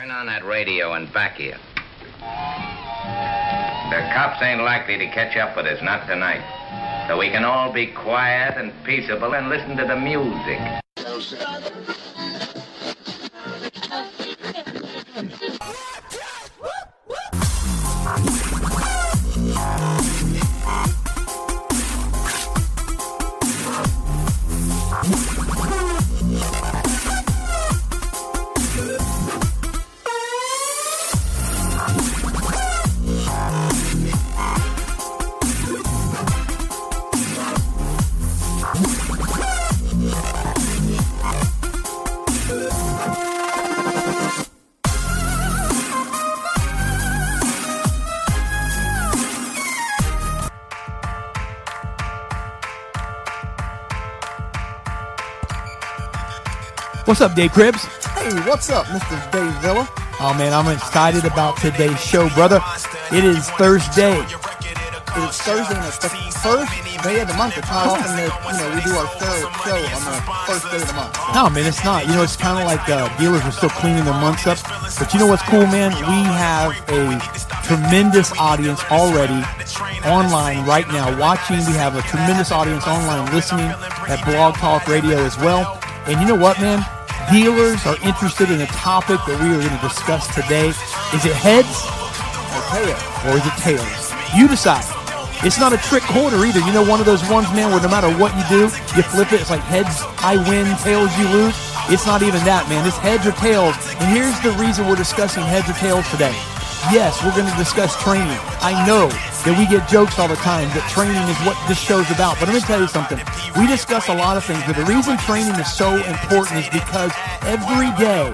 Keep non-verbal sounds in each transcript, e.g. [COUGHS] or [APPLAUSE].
Turn on that radio and back here. The cops ain't likely to catch up with us, not tonight. So we can all be quiet and peaceable and listen to the music. What's up, Dave Cribs? Hey, what's up, Mr. Dave Villa? Oh man, I'm excited about today's show, brother. It is Thursday. It's Thursday and it's the first day of the month. It's not often that you know we do our show, show on the first day of the month. No, man, it's not. You know, it's kind of like uh, dealers are still cleaning their months up. But you know what's cool, man? We have a tremendous audience already online right now watching. We have a tremendous audience online listening at Blog Talk Radio as well. And you know what, man? Dealers are interested in a topic that we are going to discuss today. Is it heads Or tail. or is it tails? You decide. It's not a trick quarter either. You know, one of those ones, man, where no matter what you do, you flip it. It's like heads, I win, tails, you lose. It's not even that, man. It's heads or tails. And here's the reason we're discussing heads or tails today. Yes, we're going to discuss training. I know that we get jokes all the time that training is what this show's about. But let me tell you something. We discuss a lot of things, but the reason training is so important is because every day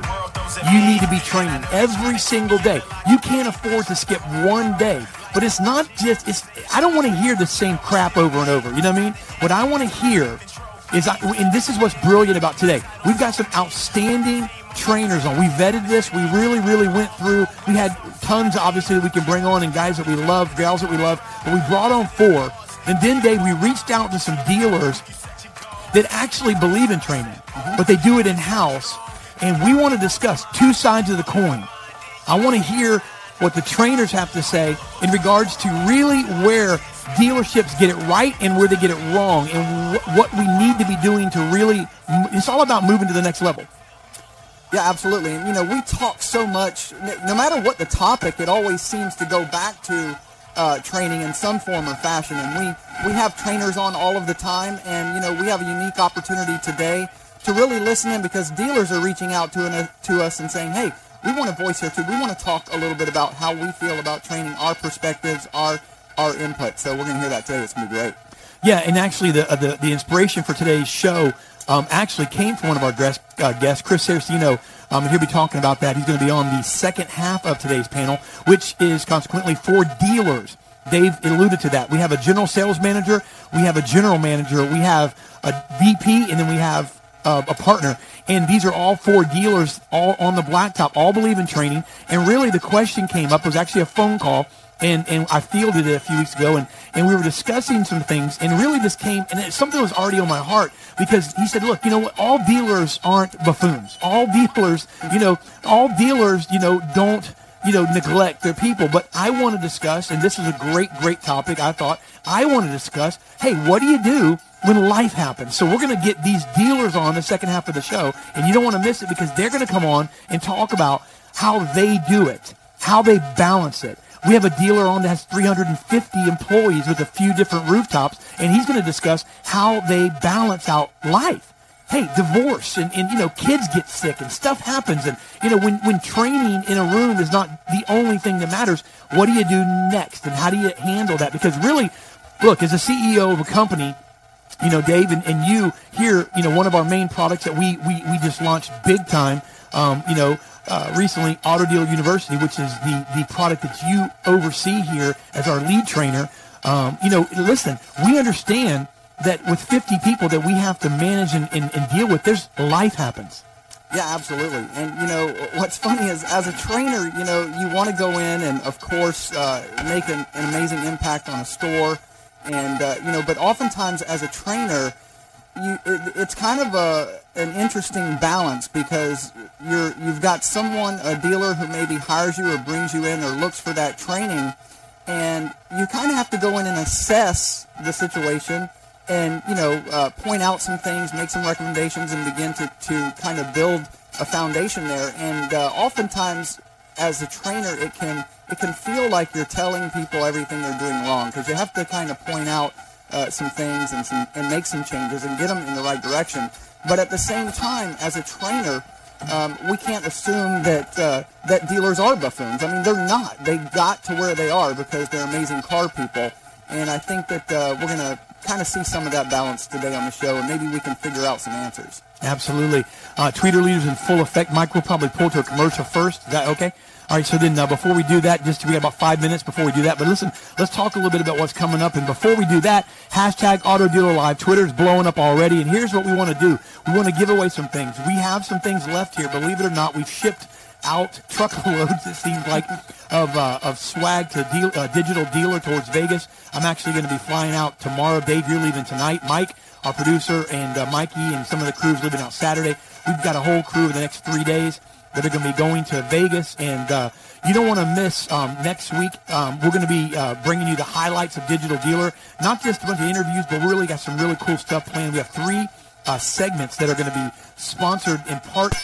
you need to be training every single day. You can't afford to skip one day. But it's not just it's I don't want to hear the same crap over and over. You know what I mean? What I want to hear is I, and this is what's brilliant about today. We've got some outstanding trainers on. We vetted this. We really, really went through. We had tons, obviously, that we can bring on, and guys that we love, gals that we love. But we brought on four, and then Dave, we reached out to some dealers that actually believe in training, mm-hmm. but they do it in house. And we want to discuss two sides of the coin. I want to hear what the trainers have to say in regards to really where dealerships get it right and where they get it wrong and wh- what we need to be doing to really it's all about moving to the next level Yeah, absolutely. And you know, we talk so much. No matter what the topic, it always seems to go back to uh, training in some form or fashion. And we we have trainers on all of the time, and you know, we have a unique opportunity today to really listen in because dealers are reaching out to an, to us and saying, "Hey, we want a voice here too. We want to talk a little bit about how we feel about training, our perspectives, our our input." So we're going to hear that today. It's going to be great. Yeah, and actually, the uh, the, the inspiration for today's show um, actually came from one of our guest, uh, guests, Chris Saraceno. Um, and he'll be talking about that. He's going to be on the second half of today's panel, which is consequently for dealers. Dave alluded to that. We have a general sales manager, we have a general manager, we have a VP, and then we have uh, a partner. And these are all four dealers, all on the blacktop, all believe in training. And really, the question came up. Was actually a phone call and and I fielded it a few weeks ago, and and we were discussing some things, and really this came, and it, something was already on my heart because he said, look, you know what, all dealers aren't buffoons. All dealers, you know, all dealers, you know, don't you know neglect their people. But I want to discuss, and this is a great great topic. I thought I want to discuss. Hey, what do you do? When life happens. So we're going to get these dealers on the second half of the show, and you don't want to miss it because they're going to come on and talk about how they do it, how they balance it, we have a dealer on that has 350 employees with a few different rooftops, and he's going to discuss how they balance out life. Hey, divorce and, and, you know, kids get sick and stuff happens. And, you know, when, when training in a room is not the only thing that matters, what do you do next? And how do you handle that? Because really, look, as a CEO of a company, you know, Dave and, and you here, you know, one of our main products that we, we, we just launched big time, um, you know, uh, recently, Auto Dealer University, which is the, the product that you oversee here as our lead trainer. Um, you know, listen, we understand that with 50 people that we have to manage and, and, and deal with, there's life happens. Yeah, absolutely. And you know what's funny is, as a trainer, you know you want to go in and, of course, uh, make an, an, amazing impact on a store, and uh, you know, but oftentimes as a trainer, you it, it's kind of a an interesting balance because you're you've got someone a dealer who maybe hires you or brings you in or looks for that training and you kind of have to go in and assess the situation and you know uh, point out some things make some recommendations and begin to, to kind of build a foundation there. And uh, oftentimes as a trainer it can it can feel like you're telling people everything they're doing wrong because you have to kind of point out uh, some things and some and make some changes and get them in the right direction. But at the same time, as a trainer, um, we can't assume that uh, that dealers are buffoons. I mean, they're not. They got to where they are because they're amazing car people. And I think that uh, we're going to kind of see some of that balance today on the show, and maybe we can figure out some answers. Absolutely. Uh, tweeter leaders in full effect. Mike will probably pull to a commercial first. Is that okay? All right, so then uh, before we do that, just we got about five minutes before we do that. But listen, let's talk a little bit about what's coming up. And before we do that, hashtag Auto Dealer Live. Twitter's blowing up already. And here's what we want to do: we want to give away some things. We have some things left here. Believe it or not, we've shipped out truckloads. It seems like of uh, of swag to deal, uh, digital dealer towards Vegas. I'm actually going to be flying out tomorrow. Dave, you're leaving tonight. Mike, our producer, and uh, Mikey and some of the crews leaving out Saturday. We've got a whole crew in the next three days that are going to be going to Vegas. And uh, you don't want to miss um, next week. Um, we're going to be uh, bringing you the highlights of Digital Dealer, not just a bunch of interviews, but we really got some really cool stuff planned. We have three uh, segments that are going to be sponsored in part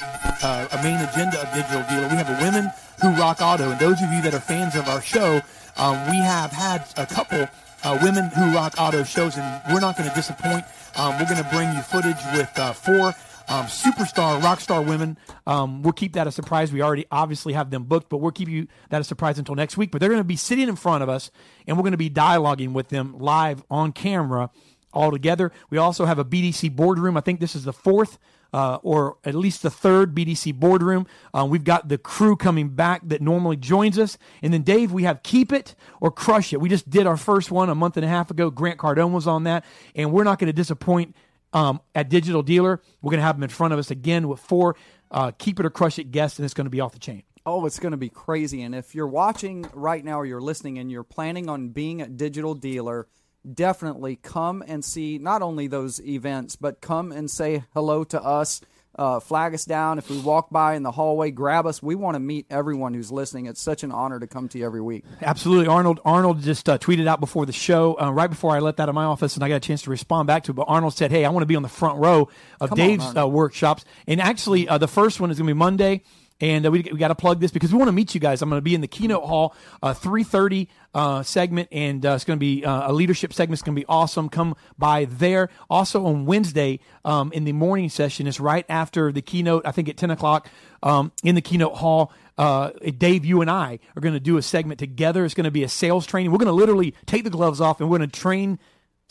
uh, a main agenda of Digital Dealer. We have a Women Who Rock Auto, and those of you that are fans of our show, um, we have had a couple uh, Women Who Rock Auto shows, and we're not going to disappoint. Um, we're going to bring you footage with uh, four um, superstar, rock star women. Um, we'll keep that a surprise. We already obviously have them booked, but we'll keep you that a surprise until next week. But they're going to be sitting in front of us, and we're going to be dialoguing with them live on camera all together. We also have a BDC boardroom. I think this is the fourth. Uh, or at least the third BDC boardroom. Uh, we've got the crew coming back that normally joins us. And then, Dave, we have Keep It or Crush It. We just did our first one a month and a half ago. Grant Cardone was on that. And we're not going to disappoint um, at Digital Dealer. We're going to have them in front of us again with four uh, keep it or crush it guests, and it's going to be off the chain. Oh, it's going to be crazy. And if you're watching right now or you're listening and you're planning on being a digital dealer, definitely come and see not only those events, but come and say hello to us uh, flag us down. If we walk by in the hallway, grab us. We want to meet everyone who's listening. It's such an honor to come to you every week. Absolutely. Arnold Arnold just uh, tweeted out before the show, uh, right before I left out of my office, and I got a chance to respond back to it. But Arnold said, Hey, I want to be on the front row of come Dave's on, uh, workshops. And actually, uh, the first one is going to be Monday and uh, we, we got to plug this because we want to meet you guys. I'm going to be in the keynote hall, uh, 3:30 uh, segment, and uh, it's going to be uh, a leadership segment. It's going to be awesome. Come by there. Also on Wednesday um, in the morning session it's right after the keynote. I think at 10 o'clock um, in the keynote hall. Uh, Dave, you and I are going to do a segment together. It's going to be a sales training. We're going to literally take the gloves off and we're going to train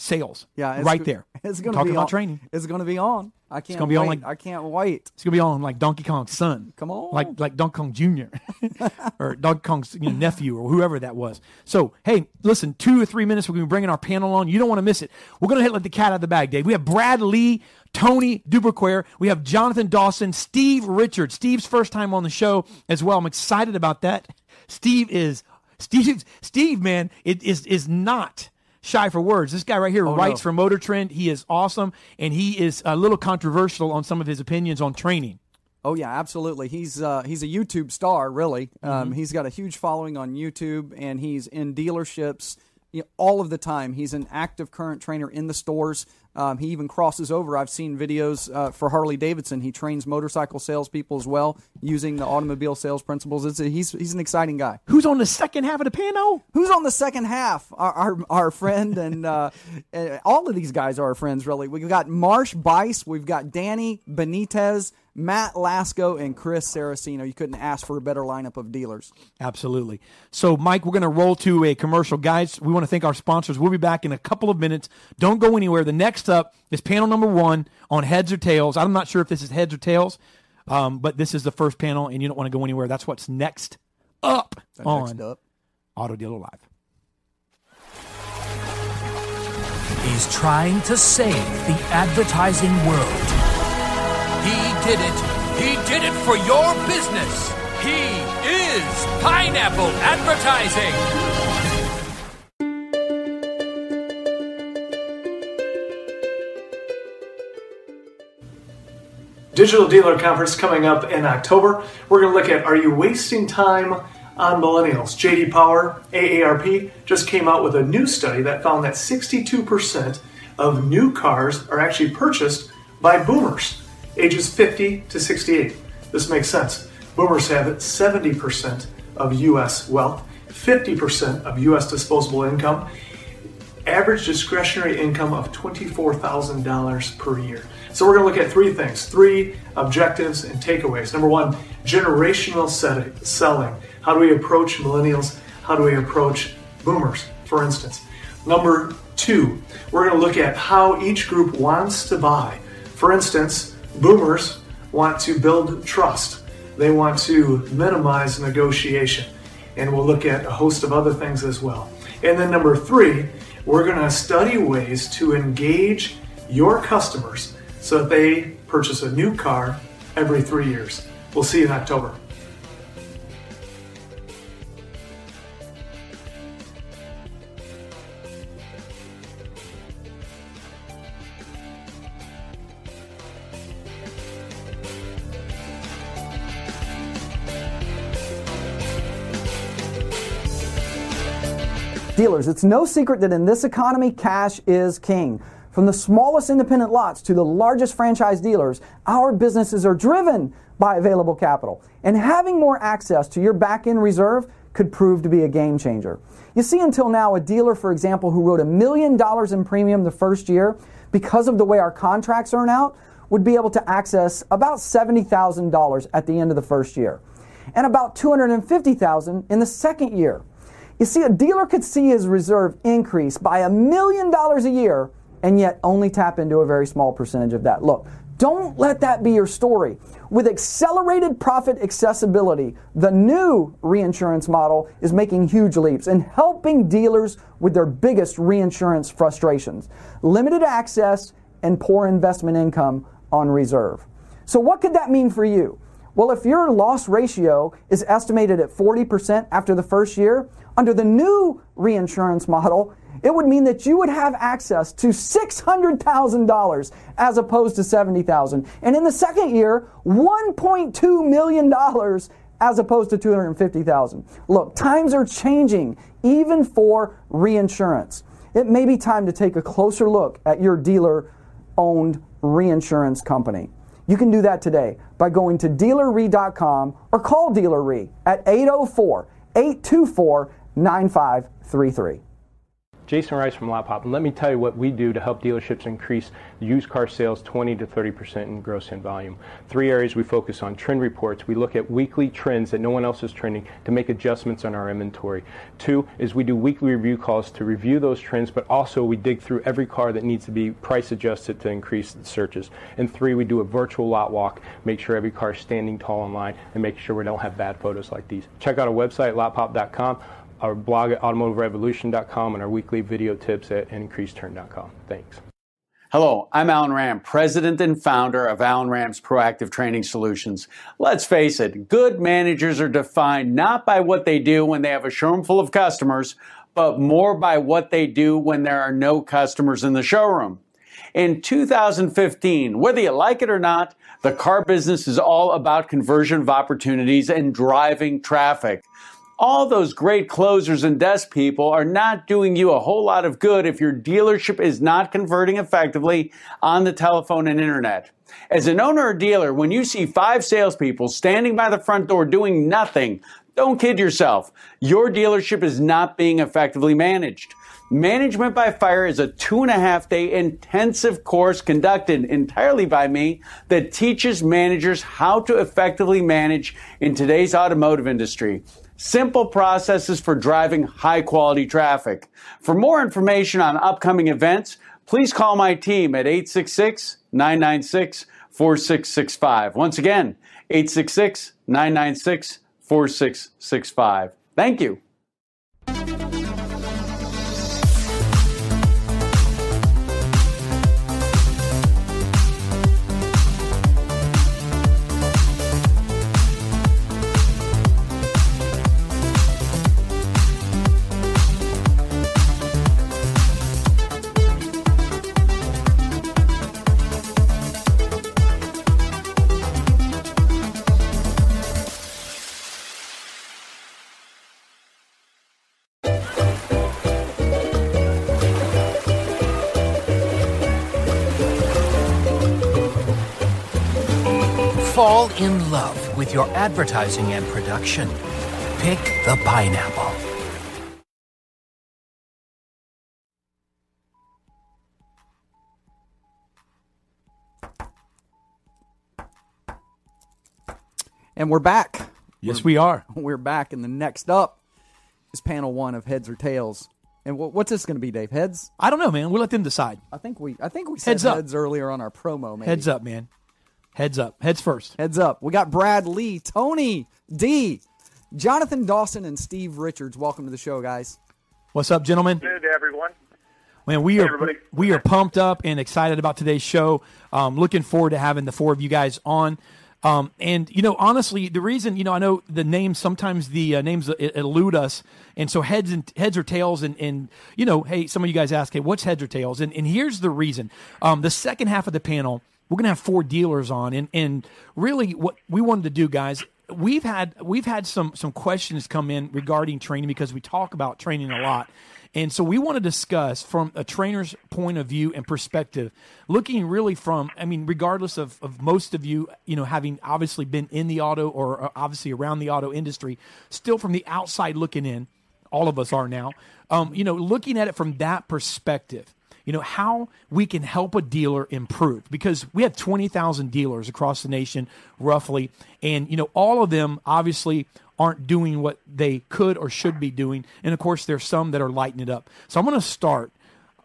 sales. Yeah, right there. [LAUGHS] It's going to be about on. training. It's going to be on. I can't. It's gonna be on like I can't wait. It's gonna be on like Donkey Kong's son. Come on, like like Donkey Kong Jr. [LAUGHS] or Donkey Kong's you know, nephew or whoever that was. So hey, listen, two or three minutes. We're gonna be bringing our panel on. You don't want to miss it. We're gonna hit let the cat out of the bag, Dave. We have Brad Lee, Tony Duberquer. We have Jonathan Dawson, Steve Richard. Steve's first time on the show as well. I'm excited about that. Steve is Steve. Steve, man, it is is not shy for words. This guy right here oh, writes no. for Motor Trend. He is awesome, and he is a little controversial on some of his opinions on training. Oh yeah, absolutely. He's uh, he's a YouTube star, really. Um, mm-hmm. he's got a huge following on YouTube, and he's in dealerships you know, all of the time. He's an active current trainer in the stores. Um, he even crosses over. I've seen videos uh, for Harley Davidson. He trains motorcycle salespeople as well using the automobile sales principles. It's a, he's he's an exciting guy. Who's on the second half of the panel? Who's on the second half? Our our, our friend and uh, [LAUGHS] all of these guys are our friends. Really, we've got Marsh Buice. We've got Danny Benitez. Matt Lasco and Chris Saraceno. You couldn't ask for a better lineup of dealers. Absolutely. So, Mike, we're going to roll to a commercial. Guys, we want to thank our sponsors. We'll be back in a couple of minutes. Don't go anywhere. The next up is panel number one on heads or tails. I'm not sure if this is heads or tails, um, but this is the first panel, and you don't want to go anywhere. That's what's next up the on next up. Auto Dealer Live. He's trying to save the advertising world. He did it. He did it for your business. He is Pineapple Advertising. Digital Dealer Conference coming up in October. We're going to look at Are you wasting time on millennials? JD Power, AARP, just came out with a new study that found that 62% of new cars are actually purchased by boomers, ages 50 to 68. This makes sense. Boomers have 70% of U.S. wealth, 50% of U.S. disposable income, average discretionary income of $24,000 per year. So we're going to look at three things, three objectives and takeaways. Number one, generational selling. How do we approach millennials? How do we approach boomers, for instance? Number two, we're going to look at how each group wants to buy. For instance, boomers want to build trust. They want to minimize negotiation. And we'll look at a host of other things as well. And then number three, we're going to study ways to engage your customers so that they purchase a new car every three years. We'll see you in October. Dealers, it's no secret that in this economy, cash is king. From the smallest independent lots to the largest franchise dealers, our businesses are driven by available capital. And having more access to your back end reserve could prove to be a game changer. You see, until now, a dealer, for example, who wrote a million dollars in premium the first year, because of the way our contracts earn out, would be able to access about $70,000 at the end of the first year and about 250,000 in the second year. You see, a dealer could see his reserve increase by a million dollars a year and yet only tap into a very small percentage of that. Look, don't let that be your story. With accelerated profit accessibility, the new reinsurance model is making huge leaps and helping dealers with their biggest reinsurance frustrations limited access and poor investment income on reserve. So, what could that mean for you? Well, if your loss ratio is estimated at 40% after the first year, under the new reinsurance model, it would mean that you would have access to $600,000 as opposed to 70,000. And in the second year, $1.2 million as opposed to 250,000. Look, times are changing even for reinsurance. It may be time to take a closer look at your dealer owned reinsurance company. You can do that today by going to dealerre.com or call DealerRe at 804 824 9533. Jason Rice from Lot Pop, and let me tell you what we do to help dealerships increase used car sales 20 to 30 percent in gross in volume. Three areas we focus on: trend reports. We look at weekly trends that no one else is trending to make adjustments on our inventory. Two is we do weekly review calls to review those trends, but also we dig through every car that needs to be price adjusted to increase the searches. And three, we do a virtual lot walk, make sure every car is standing tall in line, and make sure we don't have bad photos like these. Check out our website, lotpop.com our blog at automotiverevolution.com, and our weekly video tips at increaseturn.com. Thanks. Hello, I'm Alan Ram, president and founder of Alan Ram's Proactive Training Solutions. Let's face it, good managers are defined not by what they do when they have a showroom full of customers, but more by what they do when there are no customers in the showroom. In 2015, whether you like it or not, the car business is all about conversion of opportunities and driving traffic all those great closers and desk people are not doing you a whole lot of good if your dealership is not converting effectively on the telephone and internet. As an owner or dealer, when you see five salespeople standing by the front door doing nothing, don't kid yourself. Your dealership is not being effectively managed. Management by Fire is a two and a half day intensive course conducted entirely by me that teaches managers how to effectively manage in today's automotive industry simple processes for driving high quality traffic. For more information on upcoming events, please call my team at 866 996 4665. Once again, 866 996 4665. Thank you. Advertising and production. Pick the pineapple. And we're back. Yes, we are. [LAUGHS] We're back, and the next up is panel one of heads or tails. And wh- what's this going to be, Dave? Heads? I don't know, man. We'll let them decide. I think we I think we said Heads up. heads earlier on our promo. Maybe. Heads up, man. Heads up. Heads first. Heads up. We got Brad Lee, Tony D, Jonathan Dawson, and Steve Richards. Welcome to the show, guys. What's up, gentlemen? Good, everyone. Man, we are everybody. we are pumped up and excited about today's show. Um, looking forward to having the four of you guys on. Um, and you know, honestly, the reason you know I know the names sometimes the uh, names elude us, and so heads and heads or tails, and and you know, hey, some of you guys ask, hey, what's heads or tails? And and here's the reason. Um, the second half of the panel, we're gonna have four dealers on, and and really what we wanted to do, guys, we've had we've had some some questions come in regarding training because we talk about training a lot. And so we want to discuss from a trainer's point of view and perspective, looking really from, I mean, regardless of, of most of you, you know, having obviously been in the auto or obviously around the auto industry, still from the outside looking in, all of us are now, um, you know, looking at it from that perspective you know how we can help a dealer improve. Because we have 20,000 dealers across the nation roughly and you know all of them obviously aren't doing what they could or should be doing and of course there's some that are lighting it up. So i'm going to start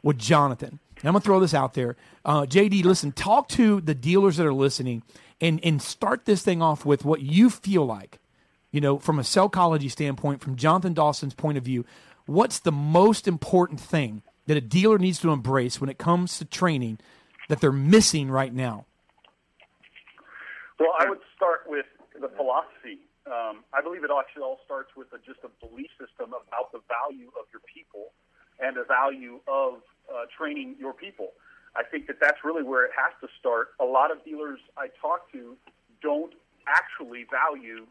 with jonathan. And i'm going to throw this out there. Uh, jd listen talk to the dealers that are listening and and start this thing off with what you feel like you know, from a psychology standpoint, from Jonathan Dawson's point of view, what's the most important thing that a dealer needs to embrace when it comes to training that they're missing right now? Well, I would start with the philosophy. Um, I believe it actually all starts with a, just a belief system about the value of your people and the value of uh, training your people. I think that that's really where it has to start. A lot of dealers I talk to don't actually value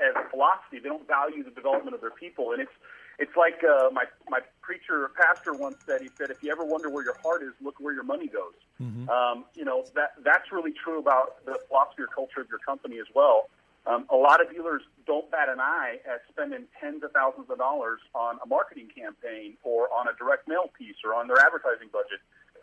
as a philosophy. They don't value the development of their people, and it's it's like uh, my my preacher pastor once said. He said, "If you ever wonder where your heart is, look where your money goes." Um, you know that that's really true about the philosophy or culture of your company as well. Um, a lot of dealers don't bat an eye at spending tens of thousands of dollars on a marketing campaign or on a direct mail piece or on their advertising budget.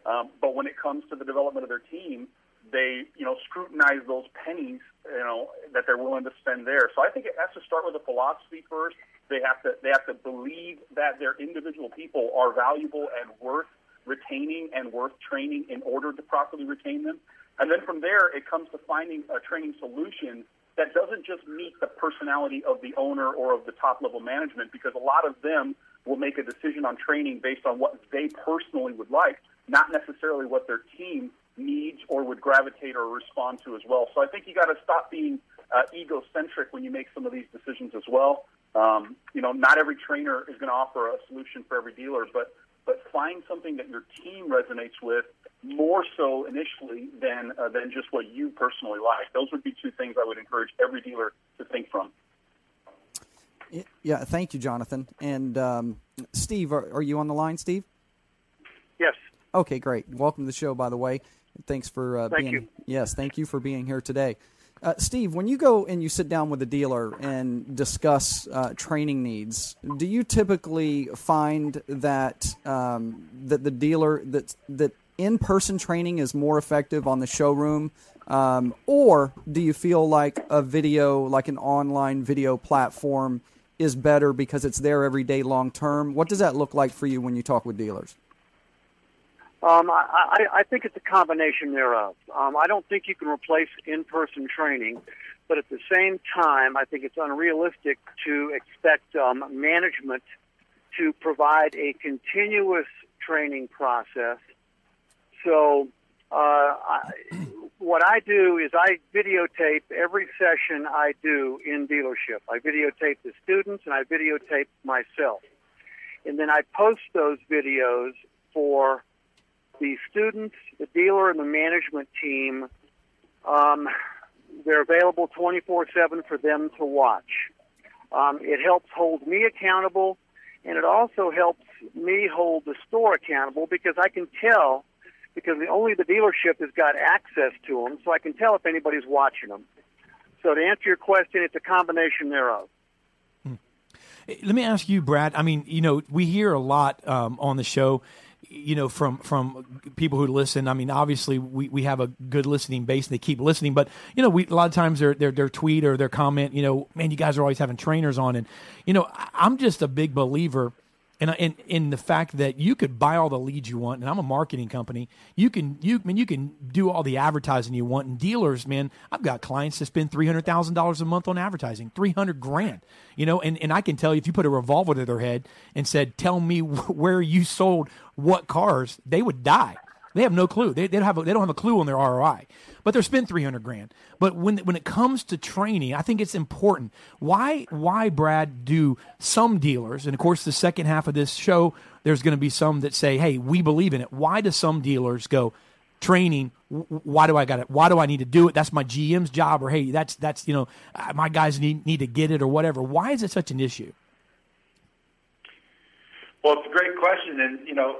Um, but when it comes to the development of their team, they you know scrutinize those pennies you know that they're willing to spend there. So I think it has to start with a philosophy first. They have to they have to believe that their individual people are valuable and worth retaining and worth training in order to properly retain them. And then from there, it comes to finding a training solution that doesn't just meet the personality of the owner or of the top level management, because a lot of them will make a decision on training based on what they personally would like, not necessarily what their team needs or would gravitate or respond to as well. So I think you got to stop being uh, egocentric when you make some of these decisions as well. Um, you know, not every trainer is going to offer a solution for every dealer, but but find something that your team resonates with more so initially than uh, than just what you personally like. Those would be two things I would encourage every dealer to think from. Yeah, thank you, Jonathan. And um, Steve, are, are you on the line, Steve? Yes. Okay, great. Welcome to the show, by the way. Thanks for uh, Thank being. you. Yes, thank you for being here today. Uh, Steve, when you go and you sit down with a dealer and discuss uh, training needs, do you typically find that um, that the dealer that that in-person training is more effective on the showroom, um, or do you feel like a video, like an online video platform, is better because it's there every day, long term? What does that look like for you when you talk with dealers? Um, I, I, think it's a combination thereof. Um, I don't think you can replace in-person training, but at the same time, I think it's unrealistic to expect um, management to provide a continuous training process. So, uh, I, what I do is I videotape every session I do in dealership. I videotape the students and I videotape myself, and then I post those videos for the students, the dealer, and the management team, um, they're available 24 7 for them to watch. Um, it helps hold me accountable, and it also helps me hold the store accountable because I can tell, because the, only the dealership has got access to them, so I can tell if anybody's watching them. So to answer your question, it's a combination thereof. Let me ask you, Brad. I mean, you know, we hear a lot um, on the show, you know, from from people who listen. I mean, obviously, we, we have a good listening base, and they keep listening. But you know, we a lot of times their their tweet or their comment, you know, man, you guys are always having trainers on, and you know, I'm just a big believer and in in the fact that you could buy all the leads you want, and I'm a marketing company. You can you I mean you can do all the advertising you want, and dealers, man, I've got clients that spend three hundred thousand dollars a month on advertising, three hundred grand, you know, and and I can tell you if you put a revolver to their head and said, "Tell me [LAUGHS] where you sold what cars," they would die. They have no clue. They, they don't have a, they don't have a clue on their ROI but they're spending 300 grand. But when when it comes to training, I think it's important. Why why Brad do some dealers, and of course the second half of this show, there's going to be some that say, "Hey, we believe in it." Why do some dealers go? training why do i got it why do i need to do it that's my gm's job or hey that's that's you know uh, my guys need need to get it or whatever why is it such an issue well it's a great question and you know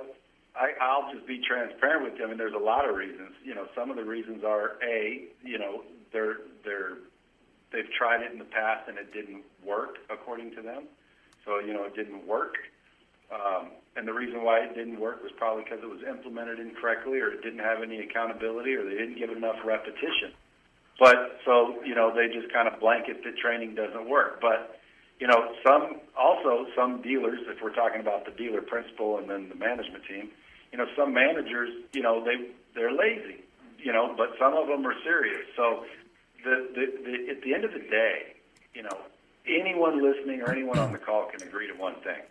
I, I'll just be transparent with you. I mean, there's a lot of reasons. You know, some of the reasons are a, you know, they're they're they've tried it in the past and it didn't work according to them. So you know, it didn't work. Um, and the reason why it didn't work was probably because it was implemented incorrectly, or it didn't have any accountability, or they didn't give enough repetition. But so you know, they just kind of blanket that training doesn't work. But you know, some also some dealers, if we're talking about the dealer principal and then the management team, you know, some managers, you know, they they're lazy, you know, but some of them are serious. So the, the, the at the end of the day, you know, anyone listening or anyone on the call can agree to one thing: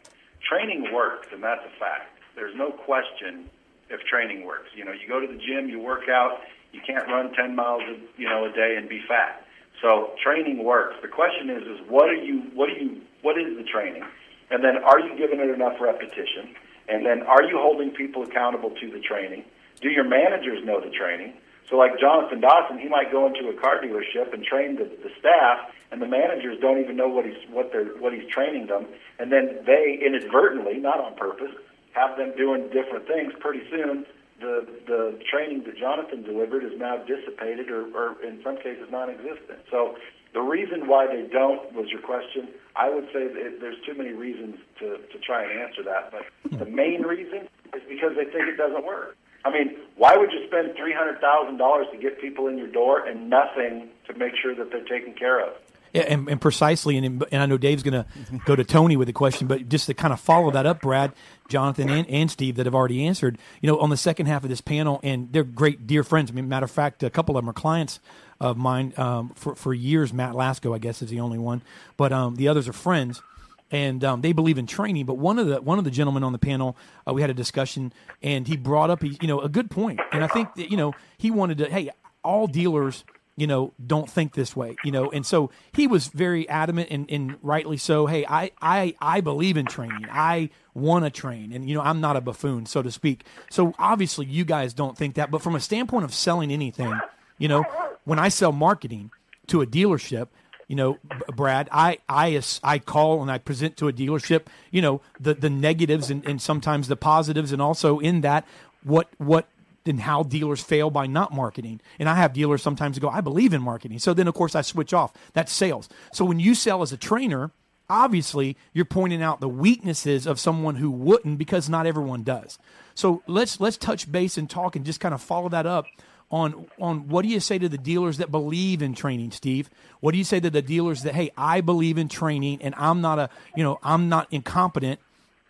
training works, and that's a fact. There's no question if training works. You know, you go to the gym, you work out, you can't run 10 miles, a, you know, a day and be fat. So training works. The question is, is what are you, what are you, what is the training, and then are you giving it enough repetition? And then are you holding people accountable to the training? Do your managers know the training? So like Jonathan Dawson, he might go into a car dealership and train the, the staff, and the managers don't even know what he's what they're what he's training them, and then they inadvertently, not on purpose, have them doing different things. Pretty soon, the the training that Jonathan delivered is now dissipated, or, or in some cases non-existent. So the reason why they don't was your question. I would say that there's too many reasons to, to try and answer that, but the main reason is because they think it doesn't work. I mean, why would you spend three hundred thousand dollars to get people in your door and nothing to make sure that they're taken care of? And, and precisely, and, and I know Dave's going to go to Tony with a question, but just to kind of follow that up, Brad, Jonathan, and, and Steve that have already answered, you know, on the second half of this panel, and they're great dear friends. I mean, matter of fact, a couple of them are clients of mine um, for for years. Matt Lasco, I guess, is the only one, but um, the others are friends, and um, they believe in training. But one of the one of the gentlemen on the panel, uh, we had a discussion, and he brought up, you know, a good point, and I think that, you know he wanted to, hey, all dealers you know, don't think this way, you know. And so he was very adamant and, and rightly so. Hey, I, I, I believe in training. I want to train. And, you know, I'm not a buffoon, so to speak. So obviously you guys don't think that. But from a standpoint of selling anything, you know, when I sell marketing to a dealership, you know, Brad, I, I, I call and I present to a dealership, you know, the, the negatives and, and sometimes the positives, and also in that what what and how dealers fail by not marketing. And I have dealers sometimes go, I believe in marketing. So then, of course, I switch off. That's sales. So when you sell as a trainer, obviously you're pointing out the weaknesses of someone who wouldn't because not everyone does. So let's let's touch base and talk and just kind of follow that up on on what do you say to the dealers that believe in training, Steve? What do you say to the dealers that hey, I believe in training and I'm not a you know I'm not incompetent,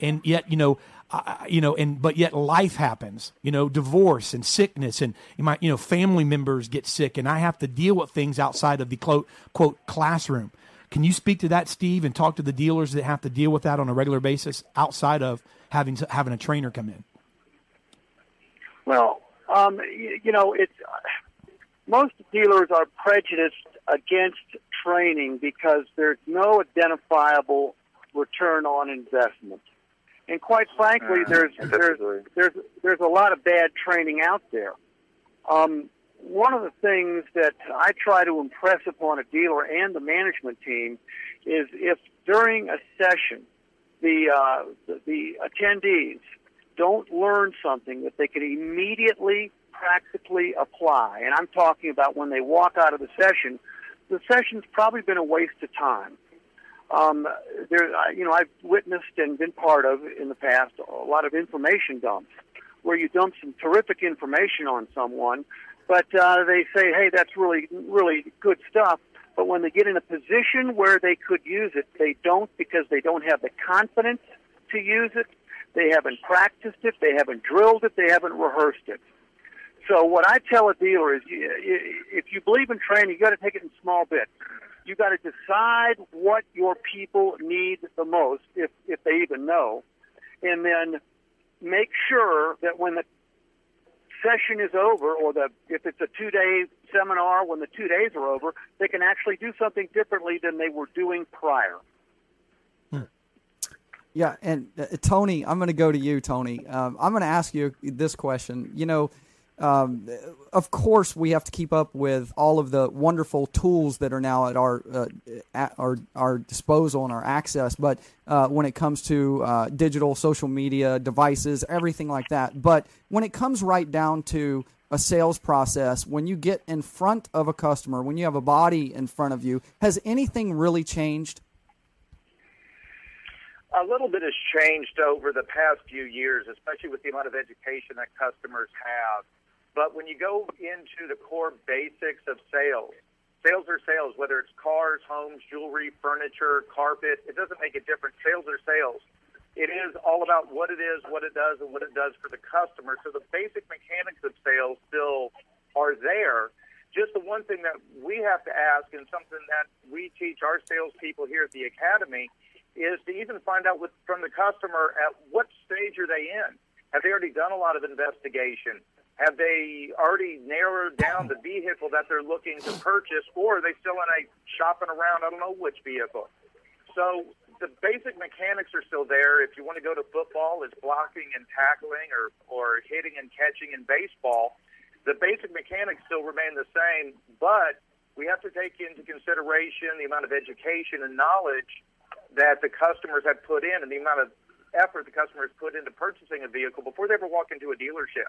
and yet you know. I, you know, and but yet life happens. You know, divorce and sickness, and my you know family members get sick, and I have to deal with things outside of the quote quote classroom. Can you speak to that, Steve, and talk to the dealers that have to deal with that on a regular basis outside of having having a trainer come in? Well, um, you, you know, it's most dealers are prejudiced against training because there's no identifiable return on investment. And quite frankly, uh, there's there's there's there's a lot of bad training out there. Um, one of the things that I try to impress upon a dealer and the management team is if during a session the uh, the, the attendees don't learn something that they can immediately practically apply. And I'm talking about when they walk out of the session, the session's probably been a waste of time. Um, there, you know, I've witnessed and been part of in the past a lot of information dumps where you dump some terrific information on someone, but uh, they say, "Hey, that's really, really good stuff." But when they get in a position where they could use it, they don't because they don't have the confidence to use it. They haven't practiced it. They haven't drilled it. They haven't rehearsed it. So what I tell a dealer is, if you believe in training, you got to take it in small bits. You got to decide what your people need the most, if if they even know, and then make sure that when the session is over, or the if it's a two day seminar, when the two days are over, they can actually do something differently than they were doing prior. Yeah, and uh, Tony, I'm going to go to you, Tony. Um, I'm going to ask you this question. You know, um, of course, we have to keep up with all of the wonderful tools that are now at our uh, at our our disposal and our access. But uh, when it comes to uh, digital, social media devices, everything like that. But when it comes right down to a sales process, when you get in front of a customer, when you have a body in front of you, has anything really changed? a little bit has changed over the past few years, especially with the amount of education that customers have. But when you go into the core basics of sales, sales are sales, whether it's cars, homes, jewelry, furniture, carpet, it doesn't make a difference. Sales are sales. It is all about what it is, what it does, and what it does for the customer. So the basic mechanics of sales still are there. Just the one thing that we have to ask, and something that we teach our salespeople here at the academy, is to even find out from the customer at what stage are they in. Have they already done a lot of investigation? Have they already narrowed down the vehicle that they're looking to purchase, or are they still in a shopping around? I don't know which vehicle. So the basic mechanics are still there. If you want to go to football, it's blocking and tackling, or or hitting and catching in baseball. The basic mechanics still remain the same, but we have to take into consideration the amount of education and knowledge that the customers have put in and the amount of effort the customers put into purchasing a vehicle before they ever walk into a dealership.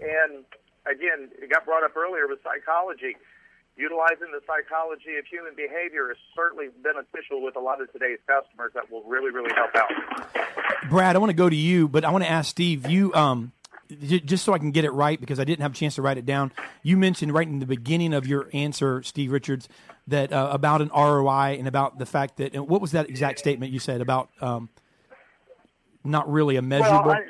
And again, it got brought up earlier with psychology. Utilizing the psychology of human behavior is certainly beneficial with a lot of today's customers that will really, really help out. Brad, I want to go to you, but I want to ask Steve, you um, just so I can get it right because I didn't have a chance to write it down. You mentioned right in the beginning of your answer, Steve Richards, that uh, about an ROI and about the fact that and what was that exact statement you said about um, not really a measurable. Well, I,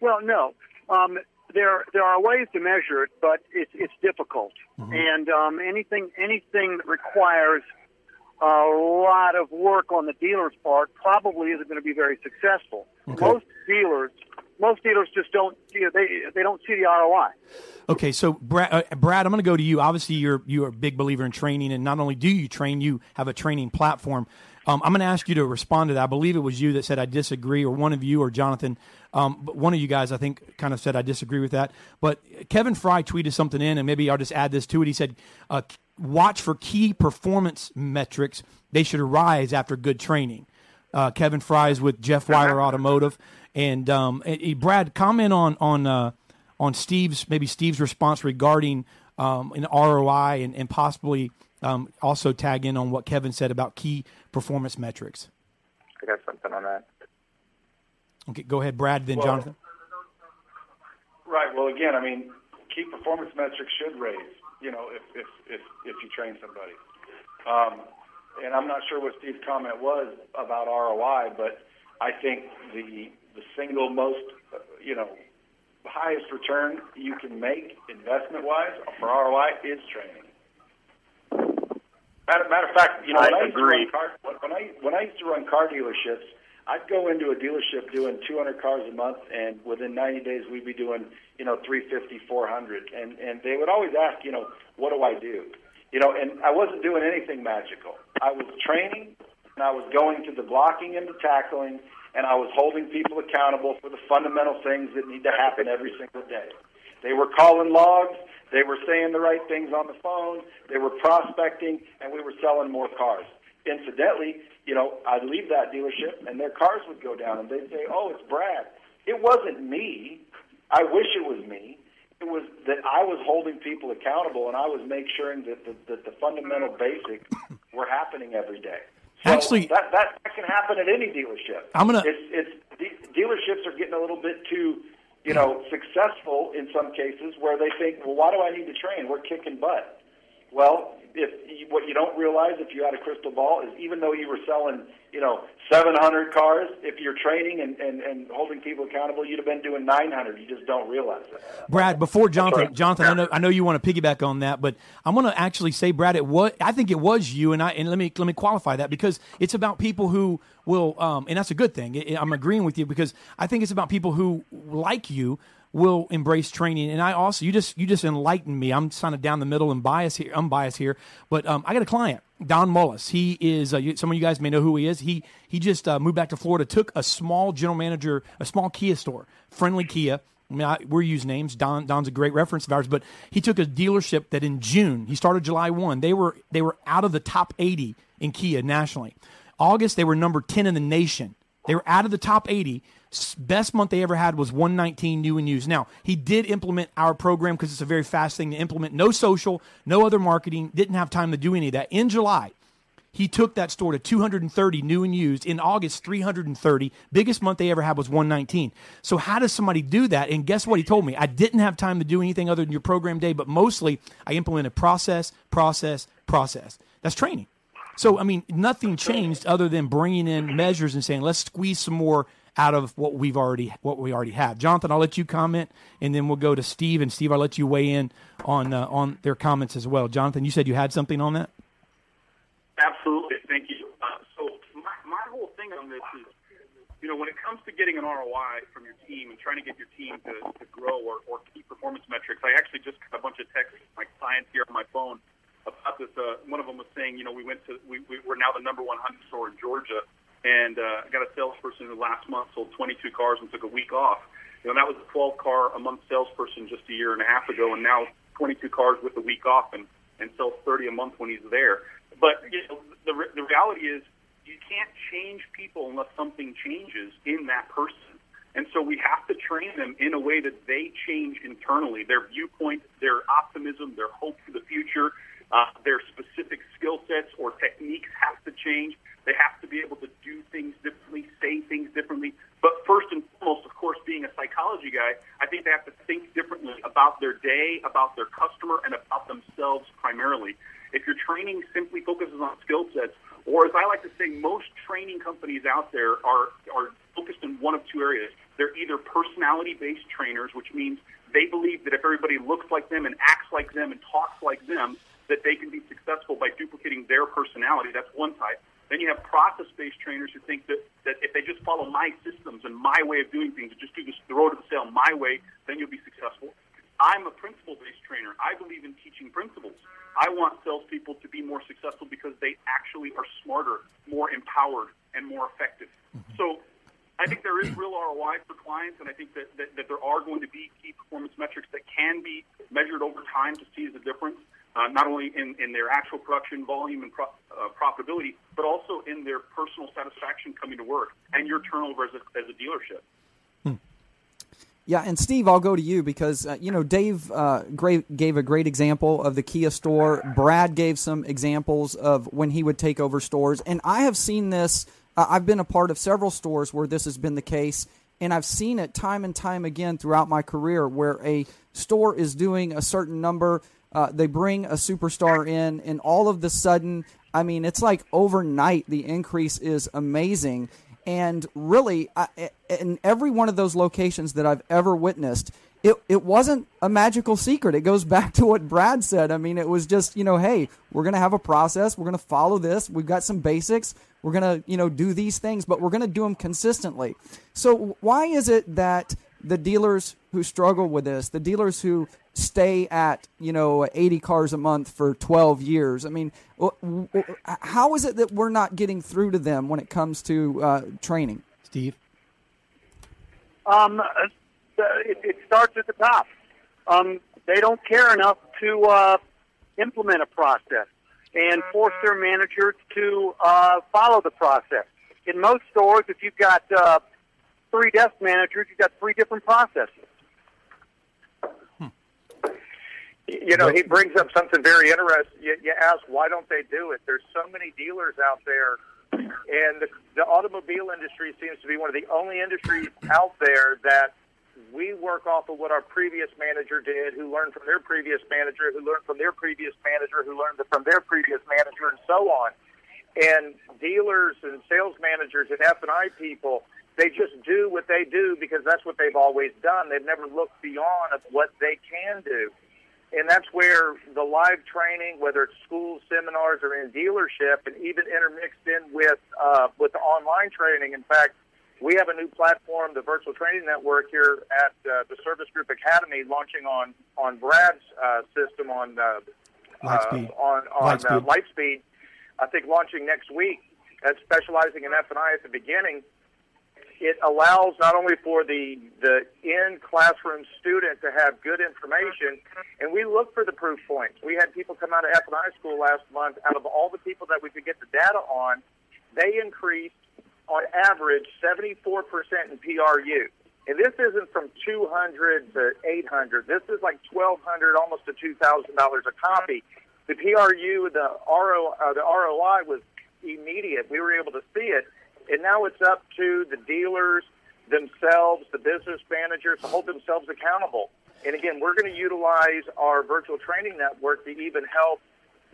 well no. Um, there there are ways to measure it, but it's it's difficult, mm-hmm. and um, anything anything that requires a lot of work on the dealer's part probably isn't going to be very successful. Okay. Most dealers most dealers just don't you know, they they don't see the ROI. Okay, so Brad, uh, Brad I'm going to go to you. Obviously, you're you're a big believer in training, and not only do you train, you have a training platform. Um, I'm going to ask you to respond to that. I believe it was you that said I disagree, or one of you, or Jonathan. Um, but one of you guys, I think, kind of said I disagree with that. But Kevin Fry tweeted something in, and maybe I'll just add this to it. He said, uh, "Watch for key performance metrics; they should arise after good training." Uh, Kevin Fry is with Jeff Wyler [LAUGHS] Automotive. And, um, and Brad, comment on on uh, on Steve's maybe Steve's response regarding um, an ROI and, and possibly um, also tag in on what Kevin said about key performance metrics. I got something on that. Okay, go ahead, Brad. Then well, Jonathan. Right. Well, again, I mean, key performance metrics should raise. You know, if if if, if you train somebody. Um, and I'm not sure what Steve's comment was about ROI, but I think the the single most, uh, you know, highest return you can make investment wise for ROI is training. Matter, matter of fact, you know, I when I, agree. used to run car, when I when I used to run car dealerships, I'd go into a dealership doing 200 cars a month, and within 90 days we'd be doing, you know, 350, 400, and and they would always ask, you know, what do I do? You know, and I wasn't doing anything magical. I was training, and I was going to the blocking and the tackling, and I was holding people accountable for the fundamental things that need to happen every single day. They were calling logs, they were saying the right things on the phone, they were prospecting, and we were selling more cars. Incidentally, you know, I'd leave that dealership and their cars would go down and they'd say, Oh, it's Brad. It wasn't me. I wish it was me. It was that I was holding people accountable and I was making sure that the, that the fundamental basics were happening every day. So Actually- that, that that can happen at any dealership. I'm gonna- It's it's de- dealerships are getting a little bit too, you know, successful in some cases where they think, well, why do I need to train? We're kicking butt. Well, if you, what you don't realize, if you had a crystal ball, is even though you were selling, you know, 700 cars, if you're training and, and, and holding people accountable, you'd have been doing 900. You just don't realize it. Brad, before Jonathan, right. Jonathan, I know I know you want to piggyback on that, but I'm going to actually say, Brad, it was I think it was you, and I and let me let me qualify that because it's about people who will, um, and that's a good thing. I- I'm agreeing with you because I think it's about people who like you will embrace training, and I also you just you just enlightened me. I'm kind of down the middle and biased here. I'm biased here, but um, I got a client. Don Mullis. He is. Uh, some of you guys may know who he is. He he just uh, moved back to Florida. Took a small general manager, a small Kia store, friendly Kia. I mean, I, we're using names. Don Don's a great reference of ours, but he took a dealership that in June he started July one. They were they were out of the top eighty in Kia nationally. August they were number ten in the nation. They were out of the top eighty. Best month they ever had was 119 new and used. Now, he did implement our program because it's a very fast thing to implement. No social, no other marketing, didn't have time to do any of that. In July, he took that store to 230 new and used. In August, 330. Biggest month they ever had was 119. So how does somebody do that? And guess what he told me? I didn't have time to do anything other than your program day, but mostly I implemented process, process, process. That's training. So I mean, nothing changed other than bringing in measures and saying let's squeeze some more out of what we've already what we already have. Jonathan, I'll let you comment, and then we'll go to Steve. And Steve, I'll let you weigh in on uh, on their comments as well. Jonathan, you said you had something on that. Absolutely. Thank you. Uh, so my, my whole thing on this is, you know, when it comes to getting an ROI from your team and trying to get your team to, to grow or, or key performance metrics, I actually just got a bunch of texts from my clients here on my phone about this. Uh, one of them was saying, you know, we went to, we, we, we're now the number one Hyundai store in Georgia. And uh, I got a salesperson who last month sold 22 cars and took a week off. You know, that was a 12 car a month salesperson just a year and a half ago, and now 22 cars with a week off and, and sells 30 a month when he's there. But you know, the, the reality is you can't change people unless something changes in that person. And so we have to train them in a way that they change internally. Their viewpoint, their optimism, their hope for the future, uh, their specific skill sets or techniques have to change. They have to be able to do things differently, say things differently. But first and foremost, of course, being a psychology guy, I think they have to think differently about their day, about their customer, and about themselves primarily. If your training simply focuses on skill sets, or as I like to say, most training companies out there are, are focused in one of two areas. They're either personality based trainers, which means they believe that if everybody looks like them and acts like them and talks like them, that they can be successful by duplicating their personality. That's one type. Then you have process based trainers who think that, that if they just follow my systems and my way of doing things and just do this the road to the sale my way, then you'll be successful. I'm a principle based trainer. I believe in teaching principles. I want salespeople to be more successful because they actually are smarter, more empowered, and more effective. Mm-hmm. So I think there is real ROI for clients, and I think that, that, that there are going to be key performance metrics that can be measured over time to see the difference, uh, not only in, in their actual production volume and pro- uh, profitability, but also in their personal satisfaction coming to work and your turnover as a, as a dealership. Yeah, and Steve, I'll go to you because uh, you know Dave uh, gave a great example of the Kia store. Brad gave some examples of when he would take over stores, and I have seen this. Uh, I've been a part of several stores where this has been the case, and I've seen it time and time again throughout my career where a store is doing a certain number. Uh, they bring a superstar in, and all of the sudden, I mean, it's like overnight the increase is amazing. And really, I, in every one of those locations that I've ever witnessed, it, it wasn't a magical secret. It goes [LAUGHS] back to what Brad said. I mean, it was just, you know, hey, we're going to have a process. We're going to follow this. We've got some basics. We're going to, you know, do these things, but we're going to do them consistently. So, why is it that the dealers who struggle with this, the dealers who stay at you know 80 cars a month for 12 years. I mean, wh- wh- how is it that we're not getting through to them when it comes to uh, training? Steve, Um, uh, it, it starts at the top. Um, they don't care enough to uh, implement a process and force their managers to uh, follow the process. In most stores, if you've got uh, three desk managers, you've got three different processes. Hmm. you know, he brings up something very interesting. You, you ask, why don't they do it? There's so many dealers out there, and the, the automobile industry seems to be one of the only industries out there that we work off of what our previous manager did, who learned from their previous manager, who learned from their previous manager, who learned from their previous manager, and so on. And dealers and sales managers and F and I people, they just do what they do because that's what they've always done. They've never looked beyond of what they can do. And that's where the live training, whether it's schools, seminars or in dealership, and even intermixed in with uh, with the online training. In fact, we have a new platform, the Virtual Training Network, here at uh, the Service Group Academy, launching on on Brad's uh, system on uh, Lightspeed. uh, on on Lightspeed. Uh, Lightspeed. I think launching next week. That's specializing in F and I at the beginning. It allows not only for the the in classroom student to have good information, and we look for the proof points. We had people come out of F and I school last month. Out of all the people that we could get the data on, they increased on average 74% in PRU. And this isn't from 200 to 800. This is like 1200 almost to $2,000 a copy. The PRU, the, RO, uh, the ROI was immediate. We were able to see it. And now it's up to the dealers themselves, the business managers, to hold themselves accountable. And again, we're going to utilize our virtual training network to even help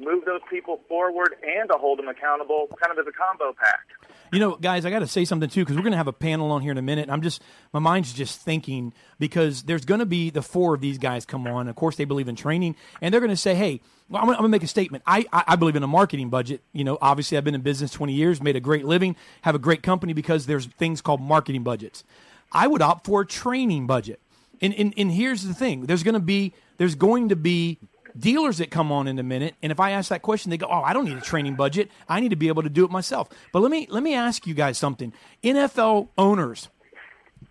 move those people forward and to hold them accountable, kind of as a combo pack. You know, guys, I got to say something too because we're going to have a panel on here in a minute. I'm just, my mind's just thinking because there's going to be the four of these guys come on. Of course, they believe in training, and they're going to say, "Hey, well, I'm going to make a statement. I, I I believe in a marketing budget. You know, obviously, I've been in business 20 years, made a great living, have a great company because there's things called marketing budgets. I would opt for a training budget. And and, and here's the thing: there's going to be there's going to be dealers that come on in a minute and if i ask that question they go oh i don't need a training budget. I need to be able to do it myself. But let me let me ask you guys something. Nfl owners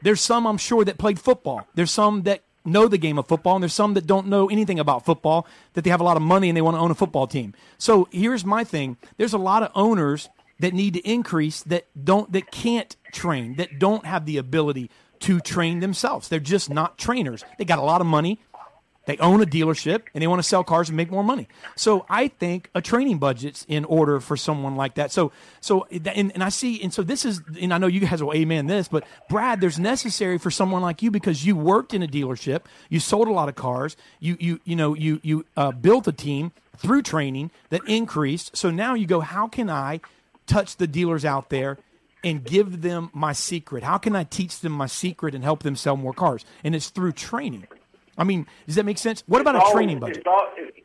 there's some i'm sure that played football. There's some that know the game of football and there's some that don't know anything about football that they have a lot of money and they want to own a football team. So here's my thing. There's a lot of owners that need to increase that don't that can't train that don't have the ability to train themselves. They're just not trainers. They got a lot of money they own a dealership and they want to sell cars and make more money. So I think a training budget's in order for someone like that. So so and, and I see and so this is and I know you guys will amen this, but Brad, there's necessary for someone like you because you worked in a dealership, you sold a lot of cars, you you you know you you uh, built a team through training that increased. So now you go, how can I touch the dealers out there? And give them my secret. How can I teach them my secret and help them sell more cars? And it's through training. I mean, does that make sense? What about It's a always- training budget? It's, all, it's,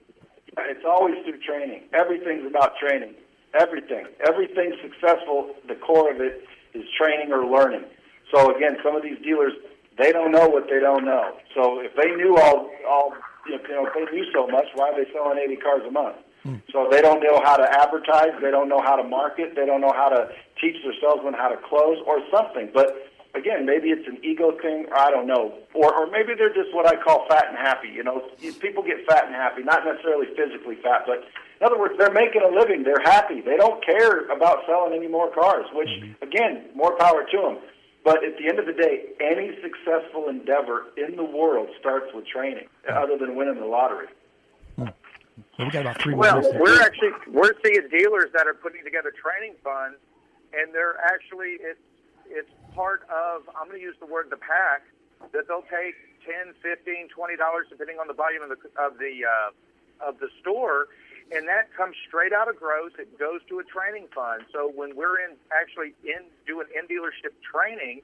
it's always through training. Everything's about training. Everything. Everything successful, the core of it is training or learning. So again, some of these dealers, they don't know what they don't know. So if they knew all, all you know, if they knew so much, why are they selling 80 cars a month? Hmm. So they don't know how to advertise, they don't know how to market, they don't know how to teach their salesmen how to close or something. But again, maybe it's an ego thing, or I don't know, or or maybe they're just what I call fat and happy. You know, people get fat and happy, not necessarily physically fat, but in other words, they're making a living, they're happy, they don't care about selling any more cars. Which mm-hmm. again, more power to them. But at the end of the day, any successful endeavor in the world starts with training, other than winning the lottery. Hmm. we got about three Well, we're actually we're seeing dealers that are putting together training funds, and they're actually it's it's part of I'm going to use the word the pack that they'll take ten, fifteen, twenty dollars depending on the volume of the of the uh, of the store, and that comes straight out of gross. It goes to a training fund. So when we're in actually in doing in dealership training,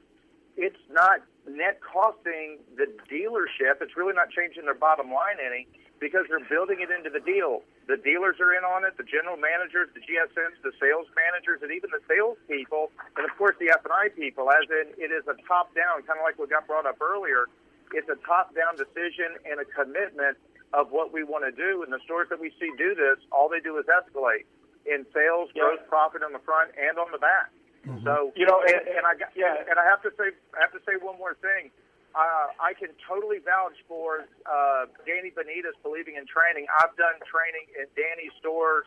it's not net costing the dealership. It's really not changing their bottom line any because they're building it into the deal. The dealers are in on it, the general managers, the GSMs, the sales managers, and even the salespeople, and of course the F&I people, as in it is a top-down, kind of like what got brought up earlier. It's a top-down decision and a commitment of what we want to do. And the stores that we see do this, all they do is escalate in sales, gross profit on the front and on the back. Mm-hmm. So You know, and, and- and I got, yeah. and I have to say, I have to say one more thing. Uh, I can totally vouch for uh, Danny Benitez believing in training. I've done training in Danny's stores.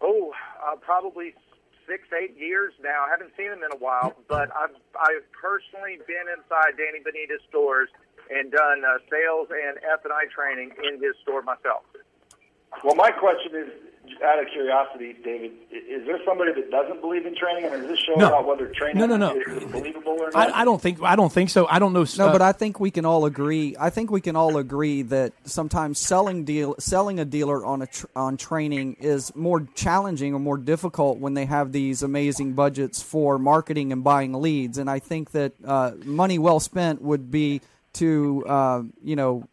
Oh, uh, probably six, eight years now. I haven't seen him in a while, but I've I've personally been inside Danny Benitez stores and done uh, sales and F and I training in his store myself. Well, my question is, out of curiosity, David, is there somebody that doesn't believe in training, and is this show No. about whether training No, no, no. is believable or not? I, I don't think I don't think so. I don't know. No, uh, but I think we can all agree. I think we can all agree that sometimes selling deal selling a dealer on a tr- on training is more challenging or more difficult when they have these amazing budgets for marketing and buying leads. And I think that uh, money well spent would be to uh, you know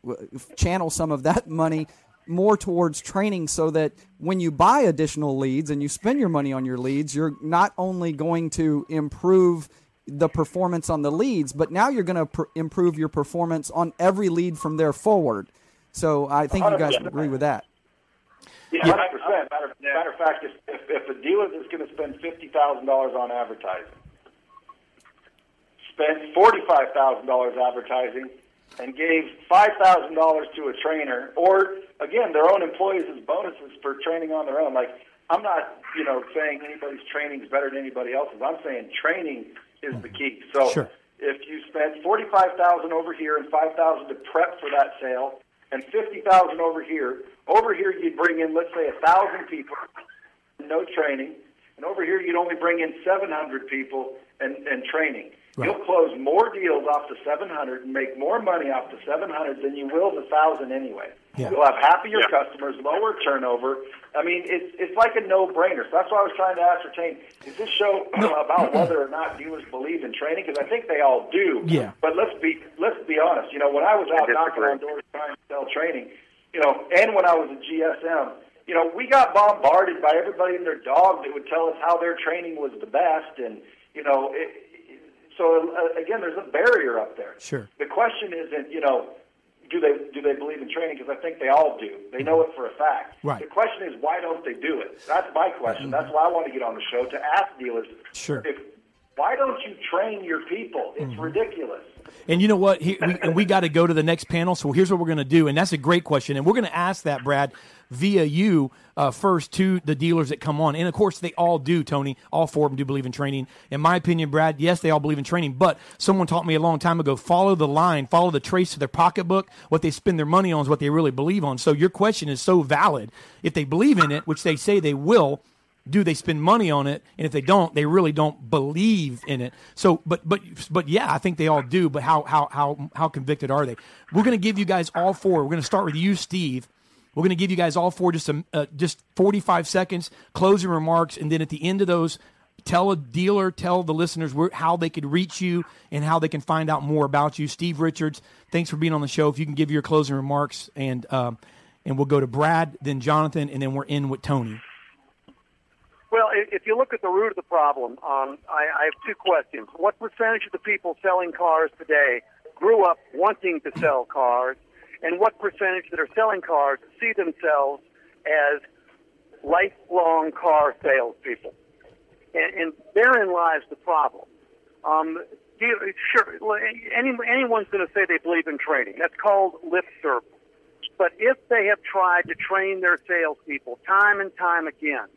channel some of that money more towards training so that when you buy additional leads and you spend your money on your leads, you're not only going to improve the performance on the leads, but now you're going to pr- improve your performance on every lead from there forward. So I think you guys agree with that. Yeah, hundred percent. Matter, matter of fact, if, if if a dealer is going to spend fifty thousand dollars on advertising, spent forty five thousand dollars advertising, and gave five thousand dollars to a trainer, or again their own employees as bonuses for training on their own. Like I'm not, you know, saying anybody's training is better than anybody else's. I'm saying training is the key. So Sure. if you spent forty five thousand over here and five thousand to prep for that sale, and fifty thousand over here, over here you'd bring in let's say a thousand people, no training, and over here you'd only bring in seven hundred people and, and training. Right. You'll close more deals off the 700 and make more money off the 700 than you will the 1,000 anyway. Yeah. You'll have happier customers, lower turnover. I mean, it's it's like a no-brainer. So that's why I was trying to ascertain: is this show [CLEARS THROAT] about whether or not dealers believe in training? Because I think they all do. Yeah. But let's be let's be honest. You know, when I was out I knocking on doors trying to sell training, you know, and when I was at GSM, you know, we got bombarded by everybody and their dog that would tell us how their training was the best, and you know, it, so uh, again, there's a barrier up there. Sure. The question isn't, you know, do they do they believe in training? Because I think they all do. They know it for a fact. Right. The question is, why don't they do it? That's my question. Mm-hmm. That's why I want to get on the show to ask dealers. Sure. If why don't you train your people? It's ridiculous. And you know what? He, we, and we got to go to the next panel. So here's what we're going to do, and that's a great question. And we're going to ask that, Brad, via you uh, first to the dealers that come on. And of course, they all do, Tony. All four of them do believe in training. In my opinion, Brad, yes, they all believe in training. But someone taught me a long time ago: follow the line, follow the trace of their pocketbook. What they spend their money on is what they really believe on. So your question is so valid. If they believe in it, which they say they will, do they spend money on it? And if they don't they really don't believe in it. So but but but yeah i think they all do but how how how how convicted are they? We're going to give you guys all four. We're going to start with you steve. We're going to give you guys all four just some uh, just 45 seconds closing remarks and then at the end of those tell a dealer tell the listeners where, how they could reach you and how they can find out more about you. Steve richards thanks for being on the show. If you can give your closing remarks and um, and we'll go to brad then jonathan and then we're in with tony Well, if you look at the root of the problem, um, I, I have two questions. What percentage of the people selling cars today grew up wanting to sell cars, and what percentage that are selling cars see themselves as lifelong car salespeople? And, and therein lies the problem. Um, sure, any, anyone's going to say they believe in training. That's called lip service. But if they have tried to train their salespeople time and time again,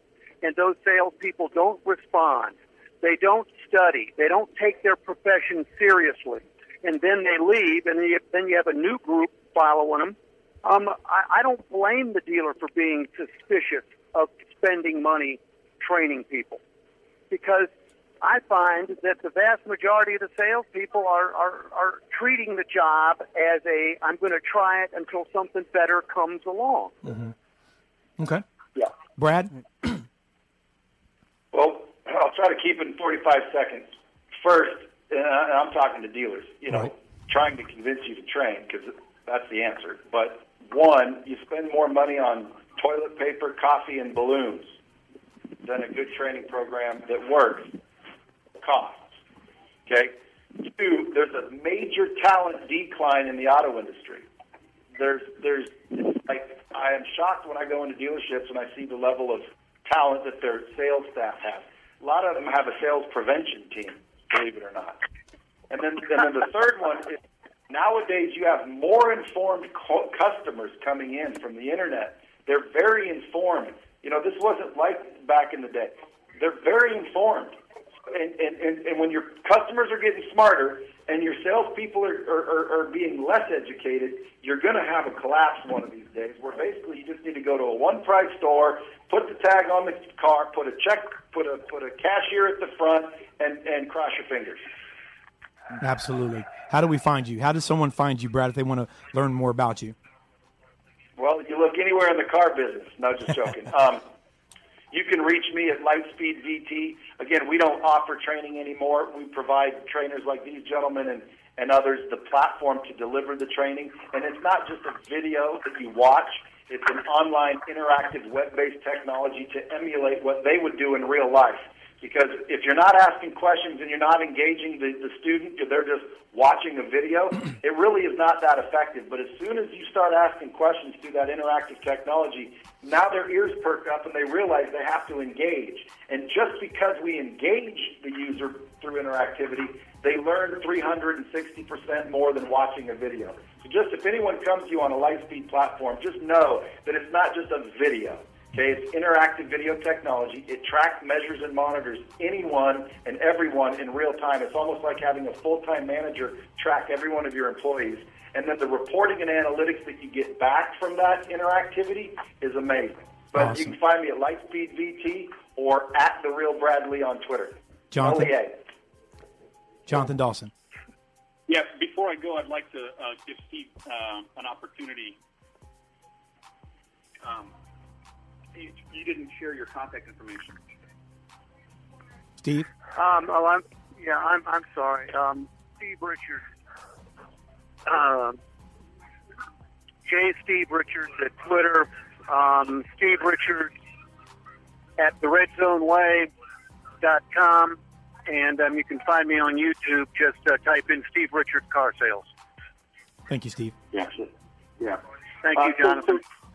and those salespeople don't respond, they don't study, they don't take their profession seriously, and then they leave, and then you, then you have a new group following them. Um, I, I don't blame the dealer for being suspicious of spending money training people, because I find that the vast majority of the salespeople are, are, are treating the job as a I'm going to try it until something better comes along. okay. Yeah. brad [CLEARS THROAT] Well, [CLEARS THROAT] I'll try to keep it in 45 seconds. First, and uh, I- I'm talking to dealers, you know, Right. trying to convince you to train because that's the answer. But one, you spend more money on toilet paper, coffee, and balloons than a good training program that works costs. Okay? Two, there's a major talent decline in the auto industry. There's, there's, like, I am shocked when I go into dealerships and I see the level of talent that their sales staff has. A lot of them have a sales prevention team, believe it or not. And then, and then the third one is nowadays you have more informed co- customers coming in from the internet. They're very informed. You know, this wasn't like back in the day. They're very informed. And, and, and, and when your customers are getting smarter, and your salespeople are, are, are being less educated, you're going to have a collapse one of these days where basically you just need to go to a one price store, put the tag on the car, put a check, put a, put a cashier at the front, and, and cross your fingers. Absolutely. How do we find you? How does someone find you, Brad, if they want to learn more about you? Well, you look anywhere in the car business. No, just joking. [LAUGHS] um, you can reach me at Lightspeed VT. Again, we don't offer training anymore. We provide trainers like these gentlemen and, and others the platform to deliver the training. And it's not just a video that you watch. It's an online interactive web-based technology to emulate what they would do in real life. Because if you're not asking questions and you're not engaging the, the student, they're just watching a video, it really is not that effective. But as soon as you start asking questions through that interactive technology, now their ears perk up and they realize they have to engage. And just because we engage the user through interactivity, they learn 360% more than watching a video. So just if anyone comes to you on a Lightspeed platform, just know that it's not just a video. Okay, it's interactive video technology. It tracks, measures, and monitors anyone and everyone in real time. It's almost like having a full-time manager track every one of your employees. And then the reporting and analytics that you get back from that interactivity is amazing. But awesome. you can find me at Lightspeed VT or at the Real Bradley on Twitter. Jonathan. Jonathan Dawson. Yeah, before I go, I'd like to uh, give Steve uh, an opportunity. Um, you, you didn't share your contact information. Steve? Um, oh, I'm yeah, I'm I'm sorry. Um, Steve Richards. Um, J. Steve Richards at Twitter. Um, Steve Richards at the Red Zone Way dot com, and um, you can find me on YouTube. Just uh, type in Steve Richards car sales. Thank you, Steve. Yeah, yeah. Thank you, uh, Jonathan. So,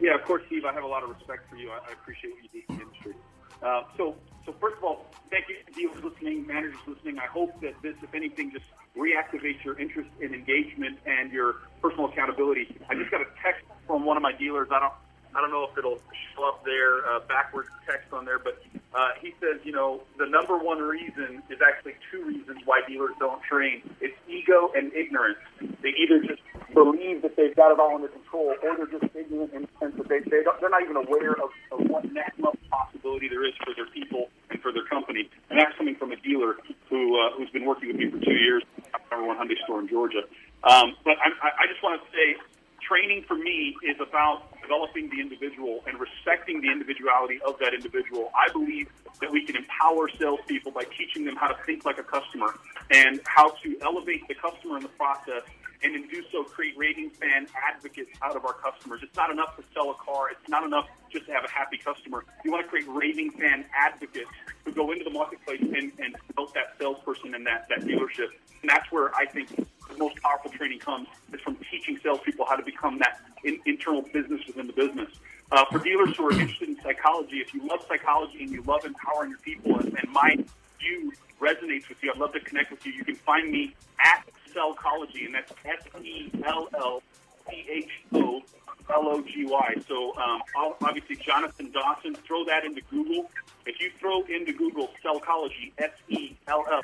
yeah, of course, Steve. I have a lot of respect for you. I, I appreciate what you do in the industry. Uh, so, so first of all, thank you to dealers listening, managers listening. I hope that this, if anything, just reactivates your interest in engagement and your personal accountability. I just got a text from one of my dealers. I don't, I don't know if it'll show up there, uh, backwards text on there, but uh, he says, you know, the number one reason is actually two reasons why dealers don't train. It's ego and ignorance. They either just believe that they've got it all under control, or they're just ignorant and, and so they, they don't, they're not even aware of, of what next level possibility there is for their people and for their company. And that's coming from a dealer who uh, who's been working with me for two years, number one Hyundai store in Georgia. Um, but I, I just want to say, training for me is about developing the individual and respecting the individuality of that individual. I believe that we can empower salespeople by teaching them how to think like a customer and how to elevate the customer in the process and in do so create raving fan advocates out of our customers. It's not enough to sell a car. It's not enough just to have a happy customer. You want to create raving fan advocates who go into the marketplace and, and help that salesperson and that, that dealership. And that's where I think most powerful training comes is from teaching salespeople how to become that in, internal business within the business. Uh, for dealers who are interested in psychology, if you love psychology and you love empowering your people and, and my view resonates with you, I'd love to connect with you. You can find me at Sellchology, and that's S E L L C H O L O G Y. So um, obviously, Jonathan Dawson, throw that into Google. If you throw into Google Sellchology, S E L L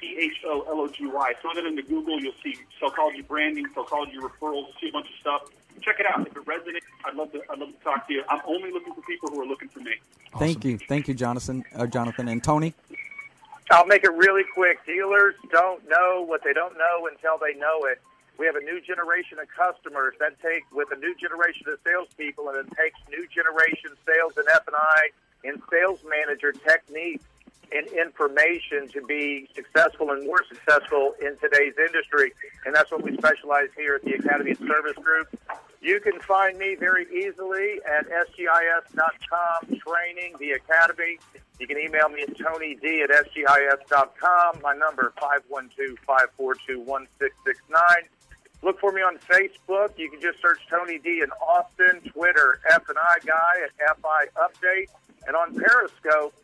C H O L O G Y, throw that into Google, you'll see Sellchology branding, Sellchology referrals, see a bunch of stuff. Check it out. If it resonates, I'd love to. I'd love to talk to you. I'm only looking for people who are looking for me. Awesome. Thank you, thank you, Jonathan. Uh, Jonathan and Tony. I'll make it really quick. Dealers don't know what they don't know until they know it. We have a new generation of customers that take with a new generation of salespeople, and it takes new generation sales and F and I and sales manager techniques and information to be successful and more successful in today's industry. And that's what we specialize here at the Academy of Service Group. You can find me very easily at sgis.com training the academy. You can email me at Tony D at sgis.com. My number 512-542-1669. Look for me on Facebook. You can just search Tony D in Austin, Twitter, F and I guy at FI Update. And on Periscope,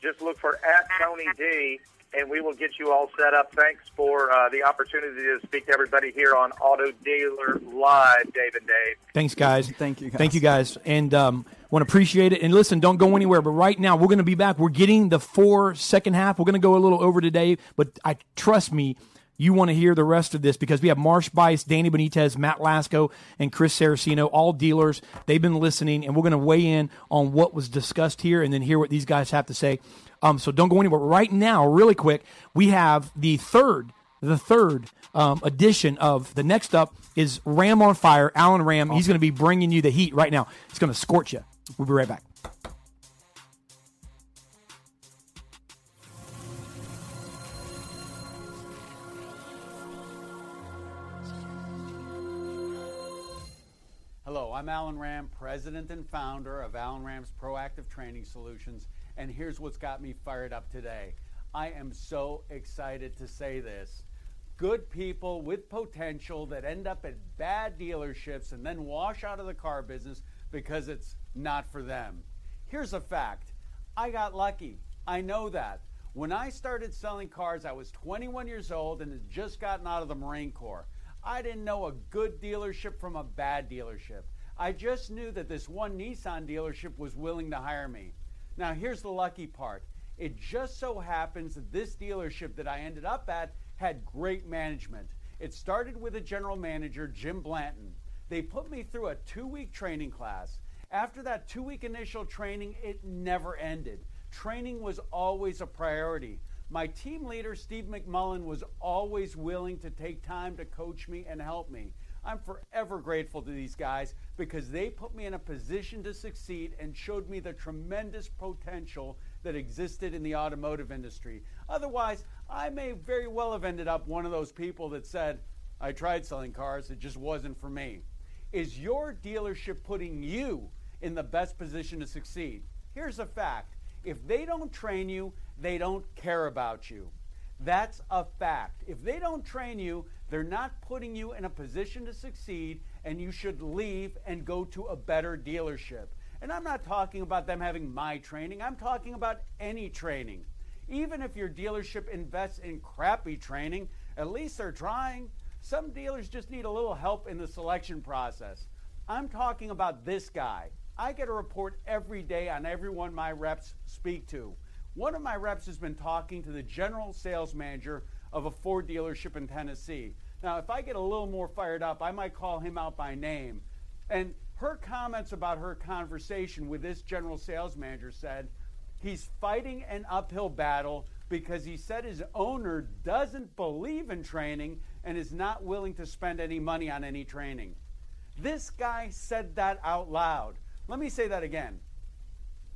just look for at Tony D and we will get you all set up. Thanks for uh, the opportunity to speak to everybody here on Auto Dealer Live, Dave and Dave. Thanks, guys. Thank you. Guys. Thank you, guys. And um, want to appreciate it. And listen, don't go anywhere. But right now, we're going to be back. We're getting the four second half. We're going to go a little over today, but I trust me you want to hear the rest of this because we have Marsh Buice, Danny Benitez, Matt Lasco, and Chris Saraceno, all dealers. They've been listening, and we're going to weigh in on what was discussed here and then hear what these guys have to say. Um, so don't go anywhere. Right now, really quick, we have the third, the third um, edition of the next up is Ram on Fire, Alan Ram. He's going to be bringing you the heat right now. It's going to scorch you. We'll be right back. I'm Alan Ram, president and founder of Alan Ram's Proactive Training Solutions, and here's what's got me fired up today. I am so excited to say this. Good people with potential that end up at bad dealerships and then wash out of the car business because it's not for them. Here's a fact I got lucky. I know that. When I started selling cars, I was 21 years old and had just gotten out of the Marine Corps. I didn't know a good dealership from a bad dealership. I just knew that this one Nissan dealership was willing to hire me. Now, here's the lucky part. It just so happens that this dealership that I ended up at had great management. It started with a general manager, Jim Blanton. They put me through a two week training class. After that two week initial training, it never ended. Training was always a priority. My team leader, Steve McMullen, was always willing to take time to coach me and help me. I'm forever grateful to these guys because they put me in a position to succeed and showed me the tremendous potential that existed in the automotive industry. Otherwise, I may very well have ended up one of those people that said, I tried selling cars, it just wasn't for me. Is your dealership putting you in the best position to succeed? Here's a fact if they don't train you, they don't care about you. That's a fact. If they don't train you, they're not putting you in a position to succeed, and you should leave and go to a better dealership. And I'm not talking about them having my training, I'm talking about any training. Even if your dealership invests in crappy training, at least they're trying. Some dealers just need a little help in the selection process. I'm talking about this guy. I get a report every day on everyone my reps speak to. One of my reps has been talking to the general sales manager of a Ford dealership in Tennessee. Now, if I get a little more fired up, I might call him out by name. And her comments about her conversation with this general sales manager said he's fighting an uphill battle because he said his owner doesn't believe in training and is not willing to spend any money on any training. This guy said that out loud. Let me say that again.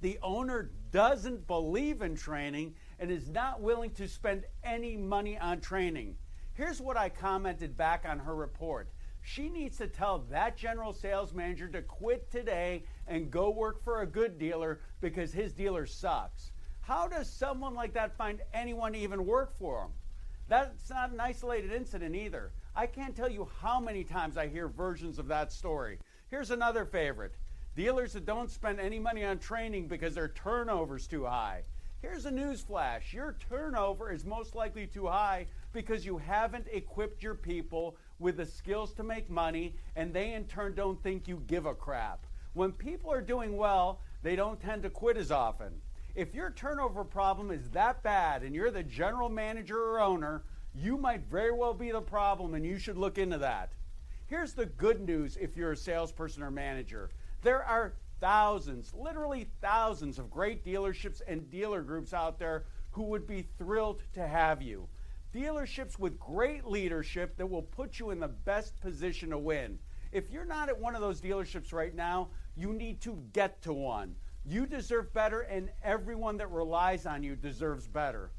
The owner doesn't believe in training and is not willing to spend any money on training. Here's what I commented back on her report. She needs to tell that general sales manager to quit today and go work for a good dealer because his dealer sucks. How does someone like that find anyone to even work for him? That's not an isolated incident either. I can't tell you how many times I hear versions of that story. Here's another favorite. Dealers that don't spend any money on training because their turnover's too high. Here's a news flash. Your turnover is most likely too high because you haven't equipped your people with the skills to make money and they in turn don't think you give a crap. When people are doing well, they don't tend to quit as often. If your turnover problem is that bad and you're the general manager or owner, you might very well be the problem and you should look into that. Here's the good news if you're a salesperson or manager there are thousands, literally thousands of great dealerships and dealer groups out there who would be thrilled to have you. Dealerships with great leadership that will put you in the best position to win. If you're not at one of those dealerships right now, you need to get to one. You deserve better, and everyone that relies on you deserves better.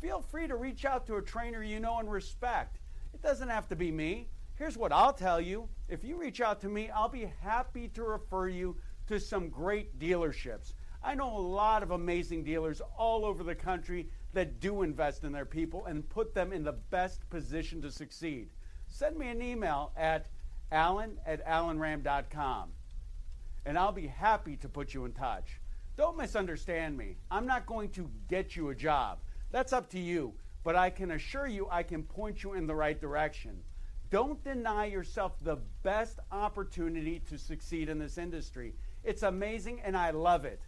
Feel free to reach out to a trainer you know and respect. It doesn't have to be me. Here's what I'll tell you if you reach out to me, I'll be happy to refer you to some great dealerships. I know a lot of amazing dealers all over the country that do invest in their people and put them in the best position to succeed. Send me an email at alan at alanram.com and I'll be happy to put you in touch. Don't misunderstand me. I'm not going to get you a job. That's up to you. But I can assure you I can point you in the right direction. Don't deny yourself the best opportunity to succeed in this industry. It's amazing and I love it.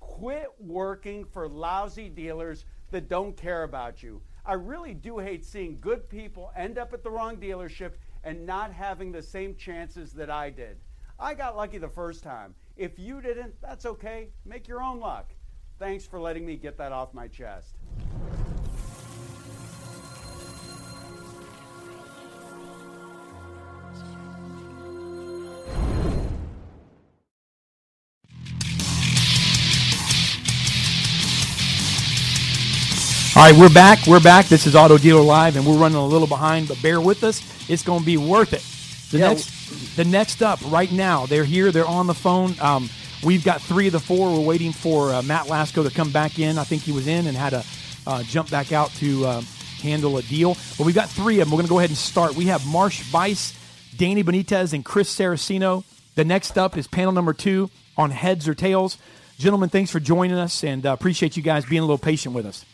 Quit working for lousy dealers that don't care about you. I really do hate seeing good people end up at the wrong dealership and not having the same chances that I did. I got lucky the first time. If you didn't, that's okay. Make your own luck. Thanks for letting me get that off my chest. All right, we're back. We're back. This is Auto Dealer Live, and we're running a little behind, but bear with us. It's going to be worth it. The Yeah. next, the next up, right now, they're here. They're on the phone. Um, we've got three of the four. We're waiting for uh, Matt Lasco to come back in. I think he was in and had to uh, jump back out to uh, handle a deal. But we've got three of them. We're going to go ahead and start. We have Marsh Buice, Danny Benitez, and Chris Saracino. The next up is panel number two on heads or tails. Gentlemen, thanks for joining us, and uh, appreciate you guys being a little patient with us.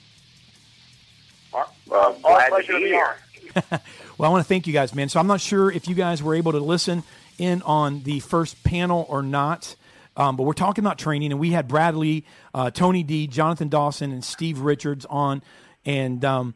Well, glad pleasure to to be be here. [LAUGHS] Well, I want to thank you guys, man. So I'm not sure if you guys were able to listen in on the first panel or not, um, but we're talking about training, and we had Bradley, uh, Tony D, Jonathan Dawson, and Steve Richards on, and um,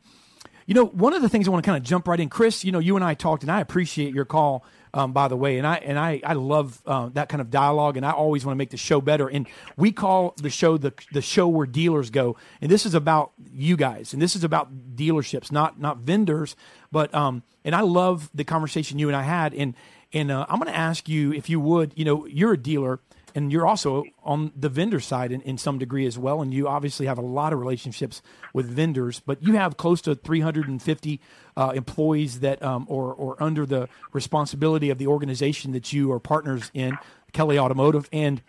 you know, one of the things I want to kind of jump right in, Chris. You know, you and I talked, and I appreciate your call, um, by the way, and I and I I love uh, that kind of dialogue, and I always want to make the show better. And we call the show the the show where dealers go, and this is about you guys, and this is about dealerships, not not vendors, but um, and I love the conversation you and I had, and and uh, I'm going to ask you if you would, you know, you're a dealer and you're also on the vendor side in, in some degree as well and you obviously have a lot of relationships with vendors but you have close to 350 uh, employees that um, or, under the responsibility of the organization that you are partners in kelly automotive and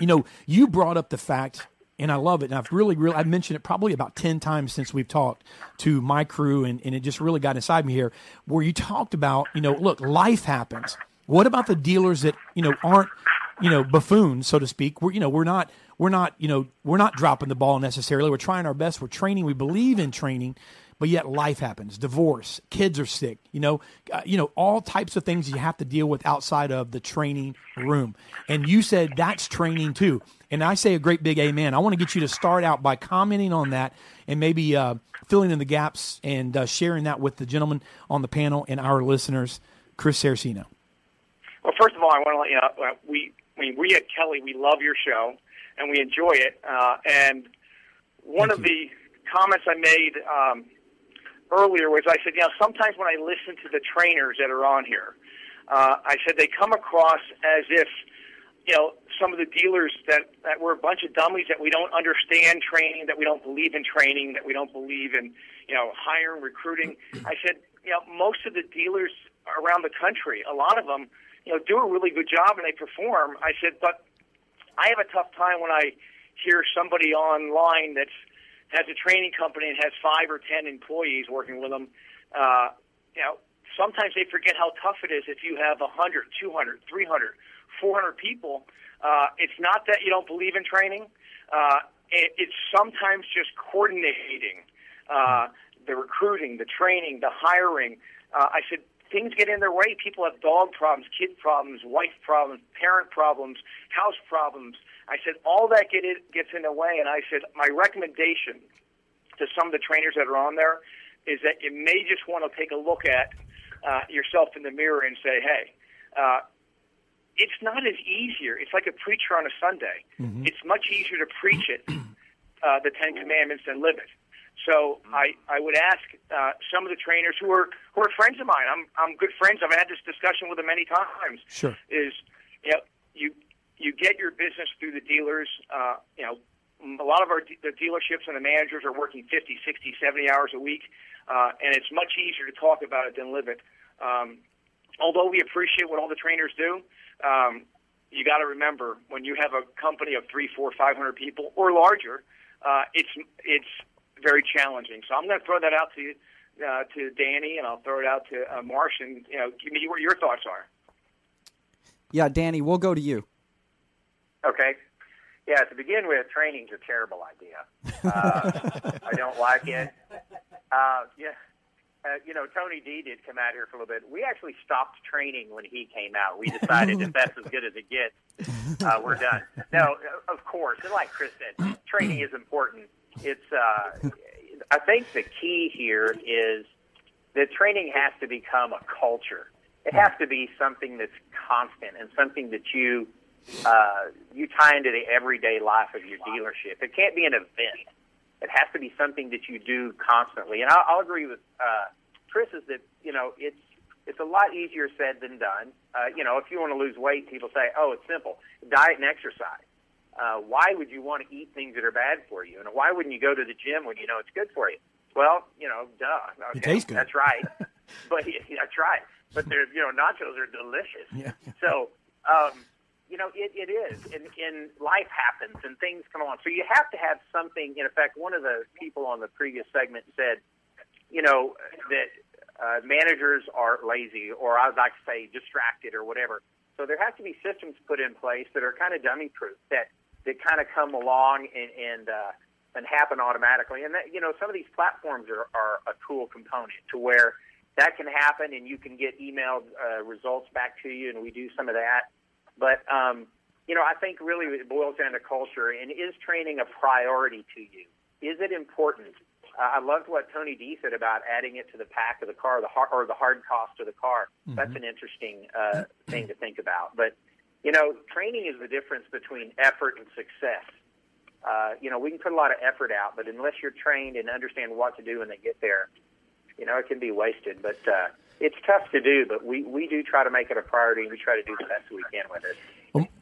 you know you brought up the fact and I love it. And I've really, really, I've mentioned it probably about 10 times since we've talked to my crew, and, and it just really got inside me here, where you talked about, you know, look, life happens. What about the dealers that, you know, aren't, you know, buffoons, so to speak? We're, you know, we're not, we're not, you know, we're not dropping the ball necessarily. We're trying our best. We're training. We believe in training, but yet life happens. Divorce, kids are sick, you know, uh, you know, all types of things you have to deal with outside of the training room. And you said that's training too. And I say a great big amen. I want to get you to start out by commenting on that and maybe uh, filling in the gaps and uh, sharing that with the gentleman on the panel and our listeners, Chris Saracino. Well, first of all, I want to let you know uh, we, mean, we at Kelly, we love your show and we enjoy it. Uh, and one Thank of the comments I made um, earlier was I said, you know, sometimes when I listen to the trainers that are on here, uh, I said they come across as if, you know, some of the dealers that, that we're a bunch of dummies that we don't understand training, that we don't believe in training, that we don't believe in, you know, hiring, recruiting. [CLEARS THROAT] I said, you know, most of the dealers around the country, a lot of them, you know, do a really good job and they perform. I said, but I have a tough time when I hear somebody online that's has a training company and has five or ten employees working with them. Uh, you know, sometimes they forget how tough it is if you have 100, 200, 300, 400 people. Uh, it's not that you don't believe in training. Uh, it, it's sometimes just coordinating uh, the recruiting, the training, the hiring. Uh, I said things get in their way. People have dog problems, kid problems, wife problems, parent problems, house problems. I said all that get it, gets in the way, and I said my recommendation to some of the trainers that are on there is that you may just want to take a look at uh, yourself in the mirror and say, hey. Uh, it's not as easier. It's like a preacher on a Sunday. Mm-hmm. It's much easier to preach it, [CLEARS THROAT] uh, the Ten Commandments, than live it. So I, I would ask uh, some of the trainers who are who are friends of mine. I'm I'm good friends. I've had this discussion with them many times. Sure. Is you know you you get your business through the dealers. Uh, you know a lot of our de- the dealerships and the managers are working 50, 60, 70 hours a week, uh, and it's much easier to talk about it than live it. Um, although we appreciate what all the trainers do, um, you got to remember when you have a company of three, four, five hundred people or larger, uh, it's it's very challenging. So I'm going to throw that out to you, uh, to Danny, and I'll throw it out to uh, Marsh, and you know, give me what your thoughts are. Yeah, Danny, we'll go to you. Okay. Yeah, to begin with, training's a terrible idea. Uh, [LAUGHS] I don't like it. Uh, yeah, uh, you know, Tony D did come out here for a little bit. We actually stopped training when he came out. We decided if that's as good as it gets, uh, we're done. No, of course, and like Chris said, training is important. It's uh, I think the key here is that training has to become a culture. It has to be something that's constant and something that you uh, you tie into the everyday life of your dealership. It can't be an event. It has to be something that you do constantly. And I'll, I'll agree with uh, Chris is that you know it's it's a lot easier said than done. Uh, you know, if you want to lose weight, people say, "Oh, it's simple: diet and exercise." Uh, why would you want to eat things that are bad for you? And why wouldn't you go to the gym when you know it's good for you? Well, you know, duh. Okay, It tastes good. That's right. [LAUGHS] but yeah, that's right. But there's, you know, nachos are delicious. Yeah. So, um, you know, it, it is. And, and life happens and things come along. So you have to have something. In effect, one of the people on the previous segment said, you know, that uh, managers are lazy, or I would like to say distracted, or whatever. So there has to be systems put in place that are kind of dummy proof that that kind of come along and and uh, and happen automatically. And that you know, some of these platforms are, are a cool component to where that can happen, and you can get emailed uh, results back to you, and we do some of that. But um, you know, I think really it boils down to culture. And is training a priority to you? Is it important? Uh, I loved what Tony D said about adding it to the pack of the car, the hard, or the hard cost of the car. That's an interesting uh, thing to think about. But you know, training is the difference between effort and success. Uh, you know, we can put a lot of effort out, but unless you're trained and understand what to do when they get there, you know, it can be wasted. But uh, it's tough to do, but we, we do try to make it a priority and we try to do the best we can with it.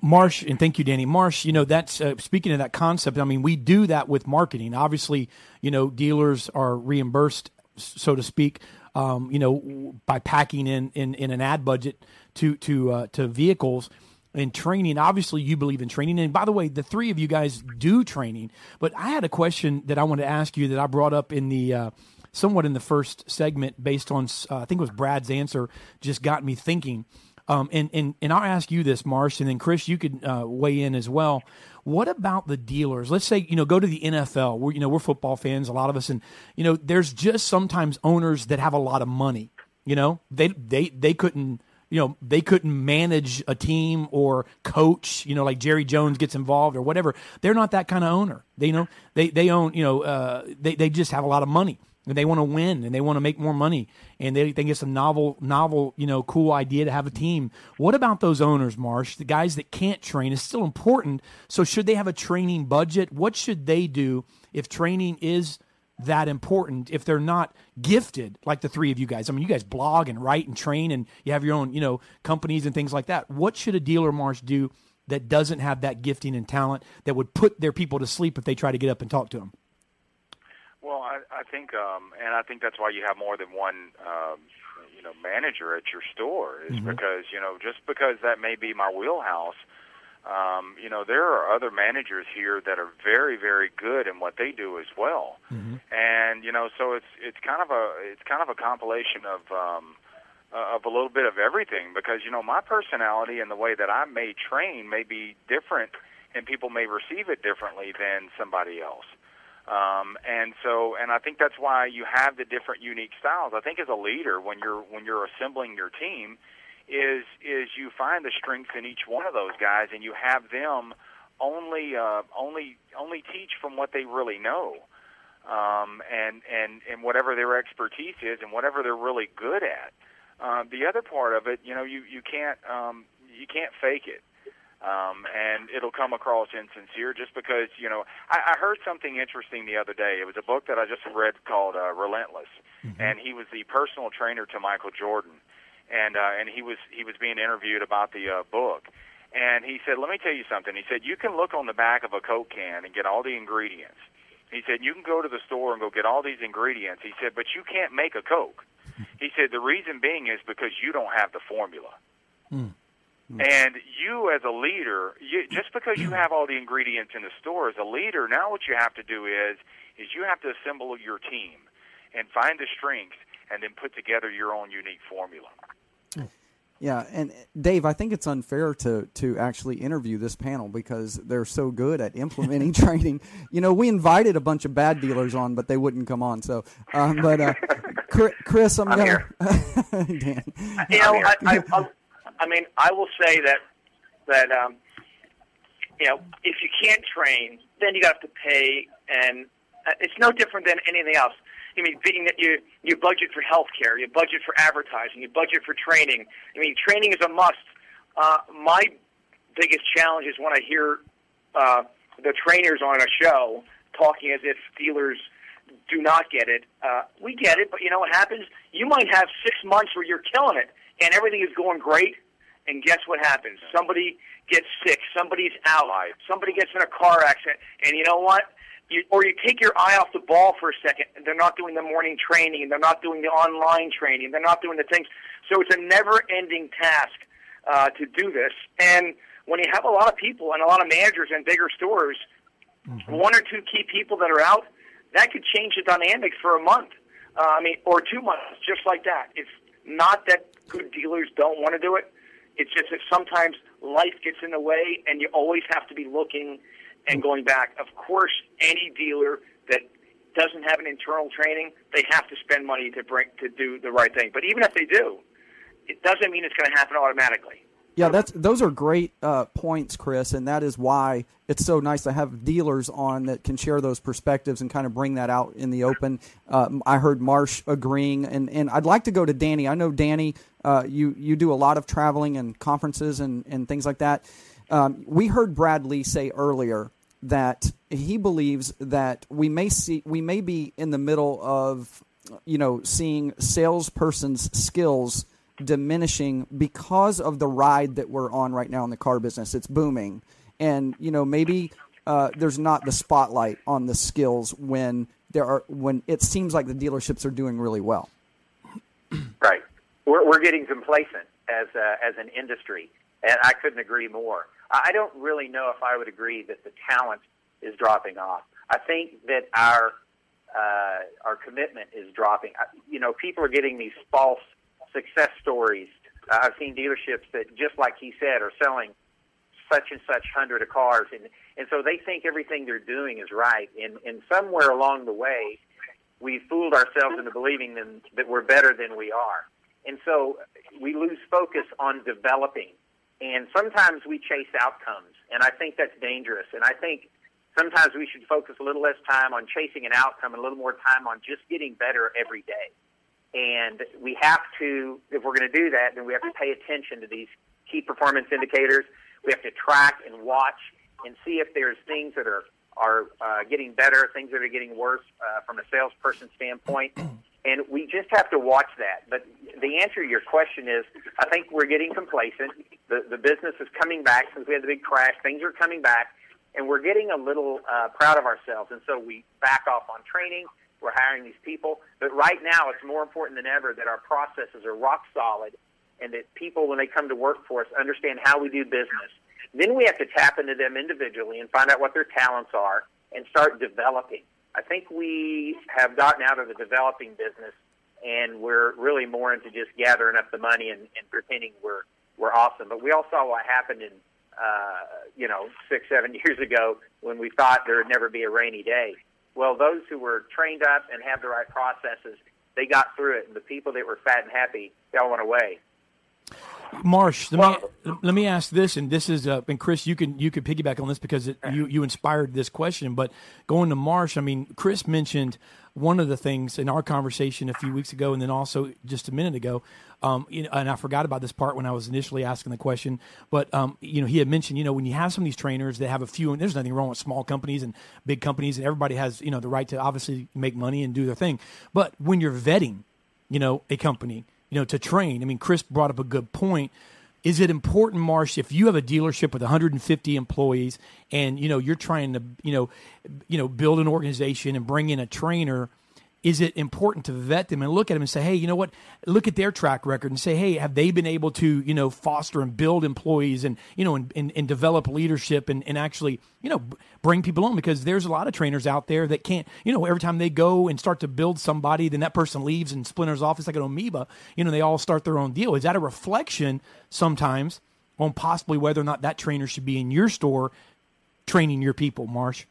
Marsh, and thank you, Danny. Marsh, you know, that's uh, speaking of that concept. I mean, we do that with marketing. Obviously, you know, dealers are reimbursed, so to speak, um, you know, by packing in, in, in an ad budget to to uh, to vehicles and training. Obviously, you believe in training. And by the way, the three of you guys do training. But I had a question that I wanted to ask you that I brought up in the. Uh, somewhat in the first segment based on uh, I think it was Brad's answer just got me thinking. Um, and, and and I'll ask you this, Marsh, and then Chris, you could uh, weigh in as well. What about the dealers? Let's say you know go to the NFL. We're you know we're football fans, a lot of us, and you know there's just sometimes owners that have a lot of money. You know they they they couldn't you know they couldn't manage a team or coach you know like jerry jones gets involved or whatever. They're not that kind of owner. They you know they they own you know uh, they, they just have a lot of money and they want to win and they want to make more money and they think it's a novel novel you know cool idea to have a team. What about those owners marsh? The guys that can't train is still important. So should they have a training budget? What should they do if training is that important if they're not gifted like the three of you guys. I mean, you guys blog and write and train and you have your own, you know, companies and things like that. What should a dealer marsh do that doesn't have that gifting and talent that would put their people to sleep if they try to get up and talk to them? Well, I, I think, um, and I think that's why you have more than one, um, you know, manager at your store is Mhm. because you know just because that may be my wheelhouse. Um, you know, there are other managers here that are very, very good in what they do as well. and you know so it's it's kind of a it's kind of a compilation of um uh, of a little bit of everything because you know my personality and the way that I may train may be different and people may receive it differently than somebody else. Um and so and I think that's why you have the different unique styles. I think as a leader when you're when you're assembling your team is is you find the strengths in each one of those guys and you have them only uh only only teach from what they really know um, and and and whatever their expertise is and whatever they're really good at. Uh, the other part of it, you know, you you can't um, you can't fake it, um, and it'll come across insincere just because you know. I, I heard something interesting the other day. It was a book that I just read called uh, Relentless, and he was the personal trainer to Michael Jordan, and uh, and he was he was being interviewed about the uh, book. And he said, "Let me tell you something." He said, "You can look on the back of a Coke can and get all the ingredients. He said, You can go to the store and go get all these ingredients. He said, But you can't make a Coke. [LAUGHS] He said, The reason being is because you don't have the formula. And you, as a leader, you, just because you have all the ingredients in the store, as a leader, now what you have to do is is you have to assemble your team and find the strengths, and then put together your own unique formula. Yeah, and Dave, I think it's unfair to to actually interview this panel because they're so good at implementing [LAUGHS] training. You know, we invited a bunch of bad dealers on, but they wouldn't come on. So, um, but uh, Chris, I'm, I'm gonna. here. [LAUGHS] Dan. You know, I, I, I, I mean, I will say that that um, you know, if you can't train, then you have to pay, and Uh, it's no different than anything else. I mean, being that you you budget for health care, you budget for advertising, you budget for training. I mean, training is a must. Uh, my biggest challenge is when I hear uh, the trainers on a show talking as if dealers do not get it. Uh, we get it, but you know what happens? You might have six months where you're killing it and everything is going great, and guess what happens? Somebody gets sick, somebody's out, somebody gets in a car accident, and you know what? You, or you take your eye off the ball for a second, and they're not doing the morning training, and they're not doing the online training, they're not doing the things. So it's a never-ending task uh, to do this. And when you have a lot of people and a lot of managers in bigger stores, mm-hmm. one or two key people that are out, that could change the dynamics for a month. Uh, I mean, or two months, just like that. It's not that good dealers don't want to do it. It's just that sometimes life gets in the way, and you always have to be looking and going back. Of course, any dealer that doesn't have an internal training, they have to spend money to bring to do the right thing. But even if they do, it doesn't mean it's going to happen automatically. Yeah, that's those are great uh, points, Chris, and that is why it's so nice to have dealers on that can share those perspectives and kind of bring that out in the open. Uh, I heard Marsh agreeing, and, and I'd like to go to Danny. I know Danny, uh, you you do a lot of traveling and conferences and, and things like that. Um, we heard Brad Lee say earlier that he believes that we may see we may be in the middle of you know seeing salesperson's skills diminishing because of the ride that we're on right now in the car business. It's booming, and you know maybe uh, there's not the spotlight on the skills when there are when it seems like the dealerships are doing really well. Right, we're we're getting complacent as uh, as an industry, and I couldn't agree more. I don't really know if I would agree that the talent is dropping off. I think that our uh, our commitment is dropping. You know, people are getting these false success stories. Uh, I've seen dealerships that, just like he said, are selling such and such hundred of cars, and and so they think everything they're doing is right. And and somewhere along the way, we fooled ourselves into believing them, that we're better than we are, and so we lose focus on developing. And sometimes we chase outcomes, and I think that's dangerous. And I think sometimes we should focus a little less time on chasing an outcome and a little more time on just getting better every day. And we have to, if we're going to do that, then we have to pay attention to these key performance indicators. We have to track and watch and see if there's things that are are uh, getting better, things that are getting worse uh, from a salesperson standpoint. And we just have to watch that. But the answer to your question is, I think we're getting complacent. The the business is coming back since we had the big crash. Things are coming back, and we're getting a little uh, proud of ourselves. And so we back off on training. We're hiring these people. But right now, it's more important than ever that our processes are rock solid and that people, when they come to work for us, understand how we do business. Then we have to tap into them individually and find out what their talents are and start developing. I think we have gotten out of the developing business and we're really more into just gathering up the money and, and pretending we're we're awesome. But we all saw what happened in uh, you know six seven [LAUGHS] years ago when we thought there would never be a rainy day. Well, those who were trained up and have the right processes, they got through it, and the people that were fat and happy, they all went away. Marsh, let well, me let me ask this, and this is, uh, and Chris, you can you can piggyback on this because it, you you inspired this question. But going to Marsh, I mean, Chris mentioned one of the things in our conversation a few weeks ago, and then also just a minute ago, um, you know, and I forgot about this part when I was initially asking the question. But um, you know, he had mentioned, you know, when you have some of these trainers that have a few, and there's nothing wrong with small companies and big companies, and everybody has you know the right to obviously make money and do their thing. But when you're vetting, you know, a company, you know, to train. I mean, Chris brought up a good point is it important marsh if you have a dealership with 150 employees and you know you're trying to you know you know build an organization and bring in a trainer is it important to vet them and look at them and say, hey, you know what? Look at their track record and say, hey, have they been able to, you know, foster and build employees and, you know, and, and, and develop leadership and, and actually, you know, bring people on? Because there's a lot of trainers out there that can't, you know, every time they go and start to build somebody, then that person leaves and splinters off. It's like an amoeba. You know, they all start their own deal. Is that a reflection sometimes on possibly whether or not that trainer should be in your store training your people, Marsh?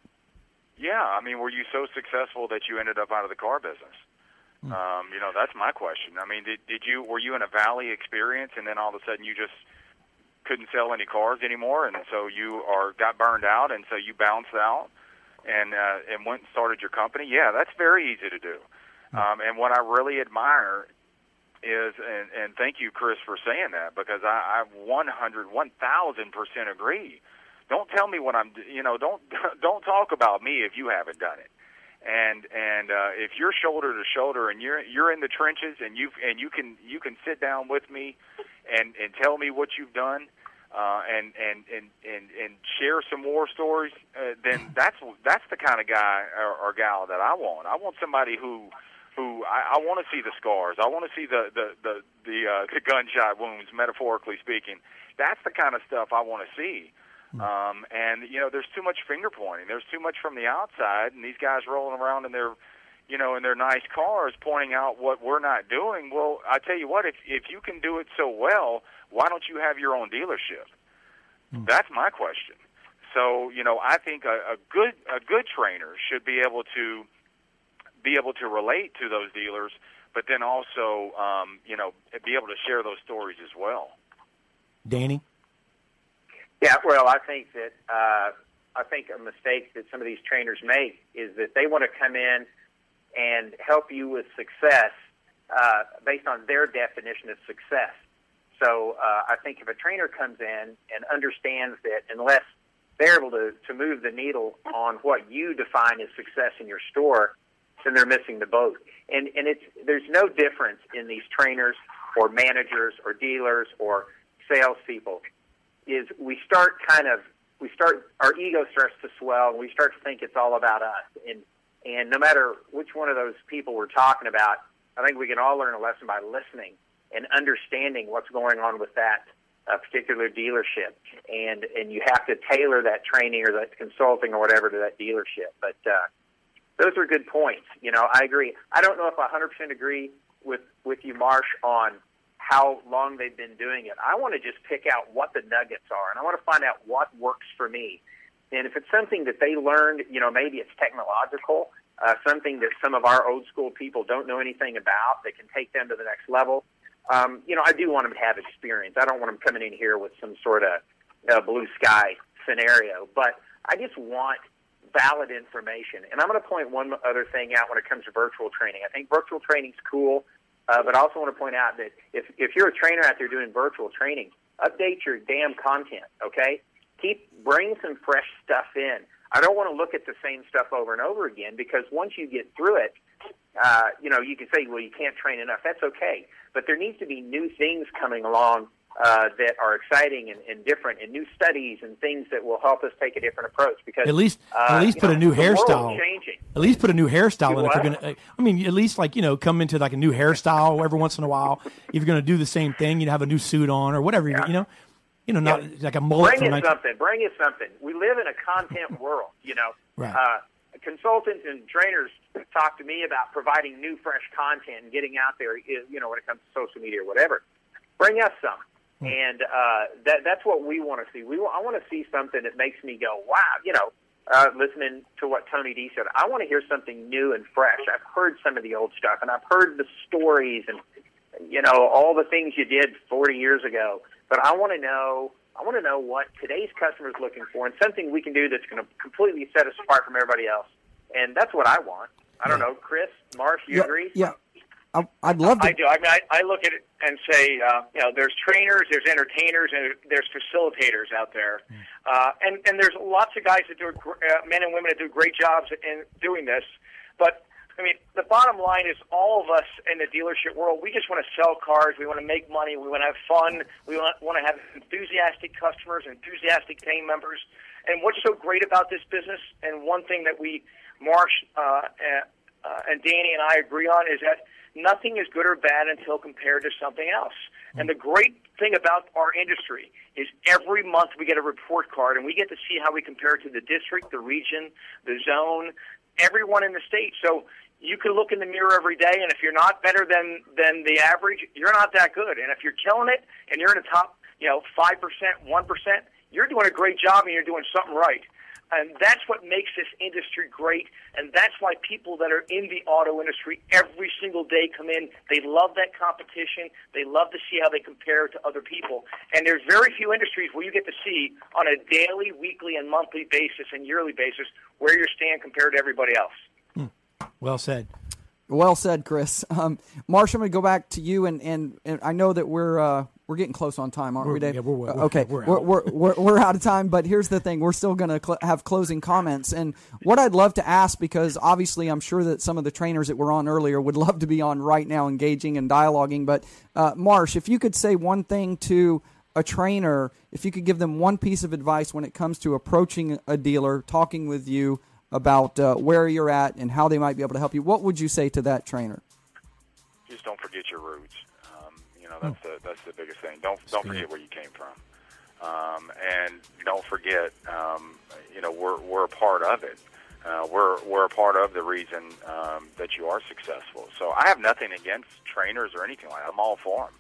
Yeah, I mean, were you so successful that you ended up out of the car business? Mm. Um, you know, that's my question. I mean, did did you were you in a valley experience, and then all of a sudden you just couldn't sell any cars anymore, and so you are got burned out, and so you bounced out, and uh, and went and started your company, yeah, that's very easy to do. Um, and what I really admire is, and, and thank you, Chris, for saying that because I, I 100, 1000 percent agree. Don't tell me what I'm, you know, don't [LAUGHS] don't talk about me if you haven't done it. And and uh, if you're shoulder to shoulder and you're you're in the trenches and you and you can you can sit down with me and and tell me what you've done uh, and and and and and share some war stories, uh, then [LAUGHS] that's that's the kind of guy or, or gal that I want. I want somebody who who I, I want to see the scars. I want to see the the the the, uh, the gunshot wounds, metaphorically speaking. That's the kind of stuff I want to see. Um, and you know, there's too much finger pointing. There's too much from the outside, and these guys rolling around in their, you know, in their nice cars, pointing out what we're not doing. Well, I tell you what, if if you can do it so well, why don't you have your own dealership? That's my question. So you know, I think a, a good a good trainer should be able to be able to relate to those dealers, but then also, um, you know, be able to share those stories as well. Danny? Yeah, well, I think that uh, I think a mistake that some of these trainers make is that they want to come in and help you with success uh, based on their definition of success. So uh, I think if a trainer comes in and understands that unless they're able to, to move the needle on what you define as success in your store, then they're missing the boat. And and it's there's no difference in these trainers or managers or dealers or salespeople. Is we start kind of we start our ego starts to swell and we start to think it's all about us. And and no matter which one of those people we're talking about, I think we can all learn a lesson by listening and understanding what's going on with that uh, particular dealership. And and you have to tailor that training or that consulting or whatever to that dealership. But uh, those are good points. You know, I agree. I don't know if I 100% agree with with you, Marsh, on how long they've been doing it. I want to just pick out what the nuggets are, and I want to find out what works for me. And if it's something that they learned, you know, maybe it's technological, uh, something that some of our old school people don't know anything about that can take them to the next level. Um, you know, I do want them to have experience. I don't want them coming in here with some sort of uh, blue sky scenario, but I just want valid information. And I'm going to point one other thing out when it comes to virtual training. I think virtual training's cool, uh, but I also want to point out that if, if you're a trainer out there doing virtual training, update your damn content, okay? Keep, bring some fresh stuff in. I don't want to look at the same stuff over and over again because once you get through it, uh, you know, you can say, well, you can't train enough. That's okay. But there needs to be new things coming along uh, that are exciting and, and different, and new studies and things that will help us take a different approach. Because At least, uh, at least put know, a new hairstyle. Changing. At least put a new hairstyle in if you're gonna. I mean, at least like you know, come into like a new hairstyle every once in a while. If you're gonna do the same thing, you have a new suit on or whatever. You know, you know, not like a mullet. Bring us 19 something. Bring us something. We live in a content [LAUGHS] world, you know. Right. Uh, consultants and trainers talk to me about providing new, fresh content and getting out there, you know, when it comes to social media or whatever. Bring us some. Hmm. And uh, that, that's what we want to see. We, I want to see something that makes me go, wow, you know, uh, listening to what Tony D said. I want to hear something new and fresh. I've heard some of the old stuff, and I've heard the stories and, you know, all the things you did 40 years ago. But I want to know I want to know what today's customer is looking for and something we can do that's going to completely set us apart from everybody else. And that's what I want. I don't know, Chris, Marsh, you yeah, agree? Yeah, I, I'd love to. I do. I mean, I, I look at it and say, uh, you know, there's trainers, there's entertainers, and there's facilitators out there, uh, and and there's lots of guys that do, uh, men and women that do great jobs in doing this. But I mean, the bottom line is, all of us in the dealership world, we just want to sell cars, we want to make money, we want to have fun, we want want to have enthusiastic customers, enthusiastic team members. And what's so great about this business, and one thing that we, Marsh uh, and, uh, and Danny and I agree on, is that nothing is good or bad until compared to something else. And the great thing about our industry is every month we get a report card and we get to see how we compare to the district, the region, the zone, everyone in the state. So you can look in the mirror every day, and if you're not better than than the average, you're not that good. And if you're killing it and you're in the top, you know, five percent, one percent, you're doing a great job and you're doing something right. And that's what makes this industry great. And that's why people that are in the auto industry every single day come in. They love that competition. They love to see how they compare to other people. And there's very few industries where you get to see on a daily, weekly, and monthly basis and yearly basis where you stand compared to everybody else. Hmm. Well said. Well said, Chris. [LAUGHS] Um, Marsh, I'm going to go back to you, and, and, and I know that we're uh, we're getting close on time, aren't We're- we, Dave? yeah, we're- we're- Uh, okay, we're we're, out. we're, we're, we're out of time, but here's the thing: we're still going to cl- have closing comments. And what I'd love to ask, because obviously I'm sure that some of the trainers that were on earlier would love to be on right now, engaging and dialoguing. But uh, Marsh, if you could say one thing to a trainer, if you could give them one piece of advice when it comes to approaching a dealer, talking with you about uh, where you're at and how they might be able to help you, what would you say to that trainer? just don't forget your roots. Um, you know, that's the that's the biggest thing. Don't don't forget where you came from, um, and don't forget, um, you know, we're we're a part of it. Uh, we're we're a part of the reason um, that you are successful. So I have nothing against trainers or anything like that. I'm all for them.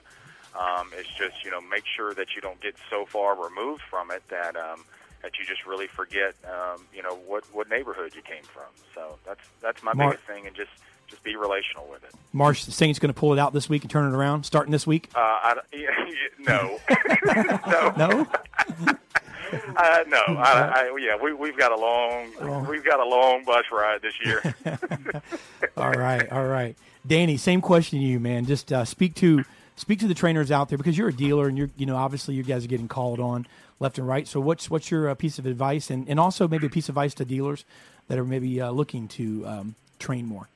Um, it's just you know make sure that you don't get so far removed from it that um, that you just really forget um, you know what what neighborhood you came from. So that's that's my Mark- biggest thing, and just just be relational with it. Marsh saying he's going to pull it out this week and turn it around, starting this week. Uh, I, [LAUGHS] [LAUGHS] no, no, uh, no. I, I, yeah, we, we've got a long, we've got a long bus ride this year. [LAUGHS] all right, all right. Danny, same question to you, man. Just uh, speak to speak to the trainers out there because you're a dealer and you're you know obviously you guys are getting called on left and right. So what's what's your uh, piece of advice and, and also maybe a piece of advice to dealers that are maybe uh, looking to um, train more.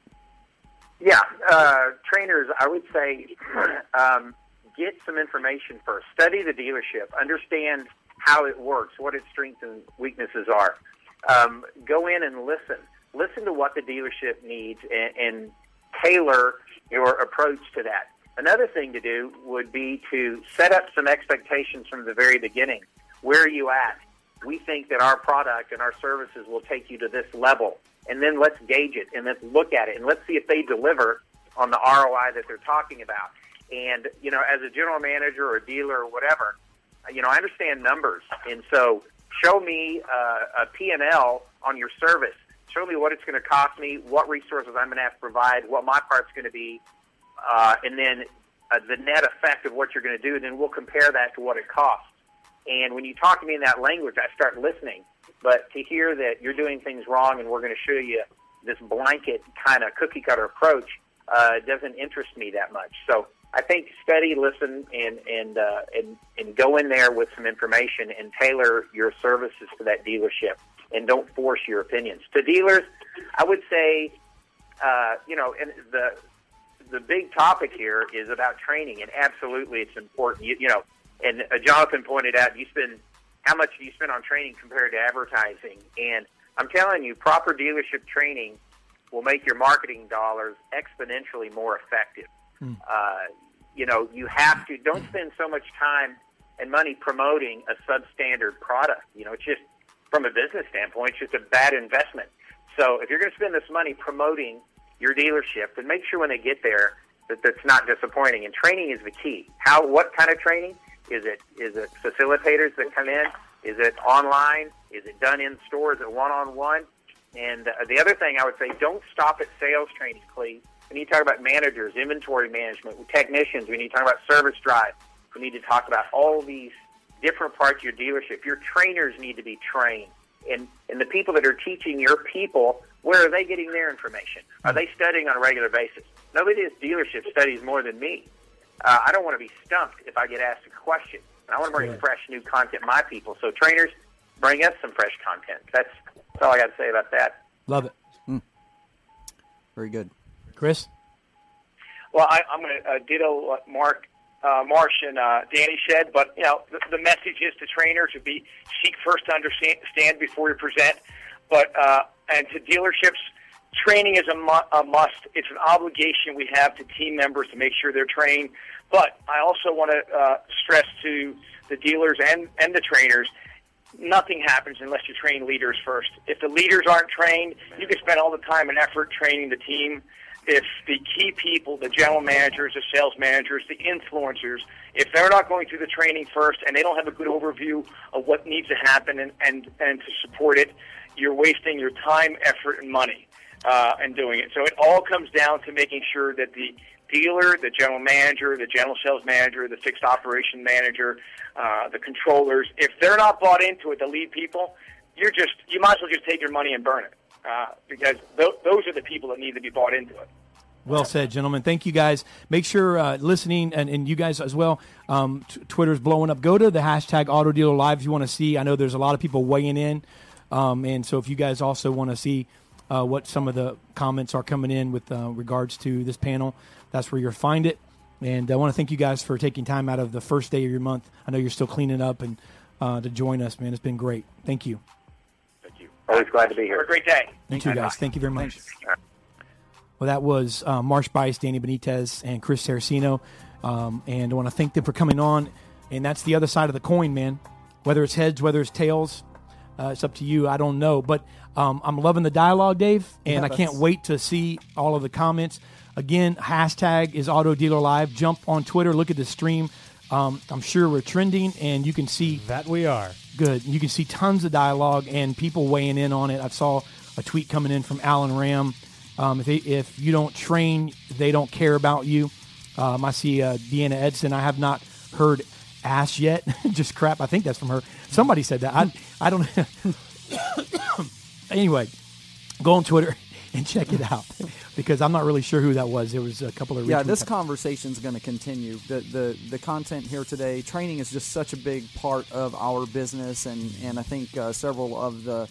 Yeah, uh, trainers, I would say [CLEARS THROAT] um, get some information first. Study the dealership. Understand how it works, what its strengths and weaknesses are. Um, go in and listen. Listen to what the dealership needs and, and tailor your approach to that. Another thing to do would be to set up some expectations from the very beginning. Where are you at? We think that our product and our services will take you to this level. And then let's gauge it and let's look at it and let's see if they deliver on the ROI that they're talking about. And, you know, as a general manager or a dealer or whatever, you know, I understand numbers. And so show me uh, a P&L on your service. Show me what it's going to cost me, what resources I'm going to have to provide, what my part's going to be, uh, and then uh, the net effect of what you're going to do. And then we'll compare that to what it costs. And when you talk to me in that language, I start listening. But to hear that you're doing things wrong and we're going to show you this blanket kind of cookie cutter approach uh, doesn't interest me that much. So I think study, listen, and and uh, and and go in there with some information and tailor your services to that dealership, and don't force your opinions. To dealers, I would say, uh, you know, and the the big topic here is about training, and absolutely, it's important. You, you know, and uh, Jonathan pointed out, you spend how much do you spend on training compared to advertising? And I'm telling you, proper dealership training will make your marketing dollars exponentially more effective. Uh, you know, you have to don't spend so much time and money promoting a substandard product. You know, it's just from a business standpoint, it's just a bad investment. So if you're going to spend this money promoting your dealership, then make sure when they get there that that's not disappointing. And training is the key. How? What kind of training? Is it is it facilitators that come in? Is it online? Is it done in stores at one on one? And the other thing I would say, don't stop at sales training, please. We need to talk about managers, inventory management, technicians. We need to talk about service drive. We need to talk about all these different parts of your dealership. Your trainers need to be trained. And, and the people that are teaching your people, where are they getting their information? Are they studying on a regular basis? Nobody at this dealership studies more than me. Uh, I don't want to be stumped if I get asked a question. I want to bring fresh, new content to my people. So trainers, bring us some fresh content. That's, that's all I got to say about that. Love it. Very good. Chris? Well, I, I'm going to uh, ditto what Mark, uh, Marsh, and uh, Danny said, but you know, the, the message is to trainers to be seek first to understand stand before you present, but uh, and to dealerships, training is a, mu- a must. It's an obligation we have to team members to make sure they're trained. But I also want to uh, stress to the dealers and and the trainers. Nothing happens unless you train leaders first. If the leaders aren't trained, you can spend all the time and effort training the team if the key people, the general managers, the sales managers, the influencers, if they're not going through the training first and they don't have a good overview of what needs to happen and, and, and to support it, you're wasting your time, effort, and money uh, in doing it. So it all comes down to making sure that the dealer, the general manager, the general sales manager, the fixed operation manager, uh, the controllers, if they're not bought into it, the lead people, you're just you might as well just take your money and burn it uh, because th- those are the people that need to be bought into it. Well said, gentlemen. Thank you guys. Make sure uh, listening and, and you guys as well. Um, t- Twitter's blowing up. Go to the hashtag Auto Dealer Live if you want to see. I know there's a lot of people weighing in, um, and so if you guys also want to see uh, what some of the comments are coming in with uh, regards to this panel, that's where you'll find it. And I want to thank you guys for taking time out of the first day of your month. I know you're still cleaning up and uh, to join us, man. It's been great. Thank you. Thank you. Always glad to be here. Have a great day. Thank you too, guys. Thank you very much. Well, that was uh, Marsh Buice, Danny Benitez, and Chris Saraceno. Um, and I want to thank them for coming on. And that's the other side of the coin, man. Whether it's heads, whether it's tails, uh, it's up to you. I don't know. But um, I'm loving the dialogue, Dave. And Yeah, I can't wait to see all of the comments. Again, hashtag is Auto Dealer Live. Jump on Twitter, look at the stream. Um, I'm sure we're trending, and you can see that we are good. You can see tons of dialogue and people weighing in on it. I saw a tweet coming in from Alan Ram. Um, if, they, if you don't train, they don't care about you. Um, I see uh, Deanna Edson. I have not heard ass yet. [LAUGHS] Just crap. I think that's from her. Somebody said that. I I don't. [COUGHS] anyway, go on Twitter [LAUGHS] and check it out because I'm not really sure who that was. There was a couple of yeah, this conversation is going to continue. The, the the content here today, training is just such a big part of our business, and and I think uh, several of the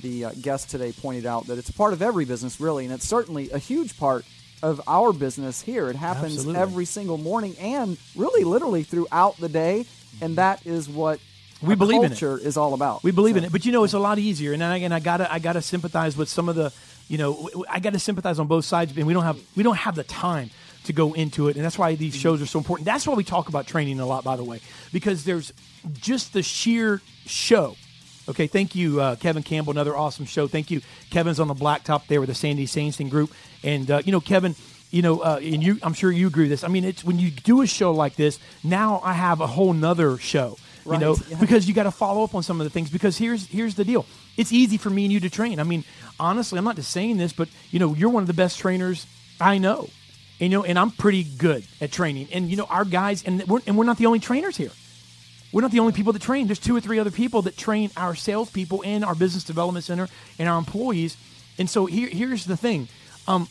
the uh, guests today pointed out that it's a part of every business, really, and it's certainly a huge part of our business here. It happens Absolutely. every single morning, and really, literally throughout the day, and mm-hmm. that is what we believe in it. culture is all about. We believe in it, but you know it's a lot easier. And I, and I gotta I gotta sympathize with some of the you know I gotta sympathize on both sides. And we don't have we don't have the time to go into it, and that's why these mm-hmm. shows are so important. That's why we talk about training a lot, by the way, because there's just the sheer show. Okay, thank you, uh, Kevin Campbell. Another awesome show. Thank you, Kevin's on the blacktop there with the Sandy Sansing group, and uh, you know Kevin. You know, uh, and you, I'm sure you agree with this. I mean, it's when you do a show like this. Now I have a whole nother show. You Right, know, yeah. because you got to follow up on some of the things. Because here's here's the deal: it's easy for me and you to train. I mean, honestly, I'm not just saying this, but you know, you're one of the best trainers I know. And, you know, and I'm pretty good at training. And you know, our guys, and we're and we're not the only trainers here. We're not the only people that train. There's two or three other people that train our salespeople in our business development center and our employees. And so here, here's the thing. Um,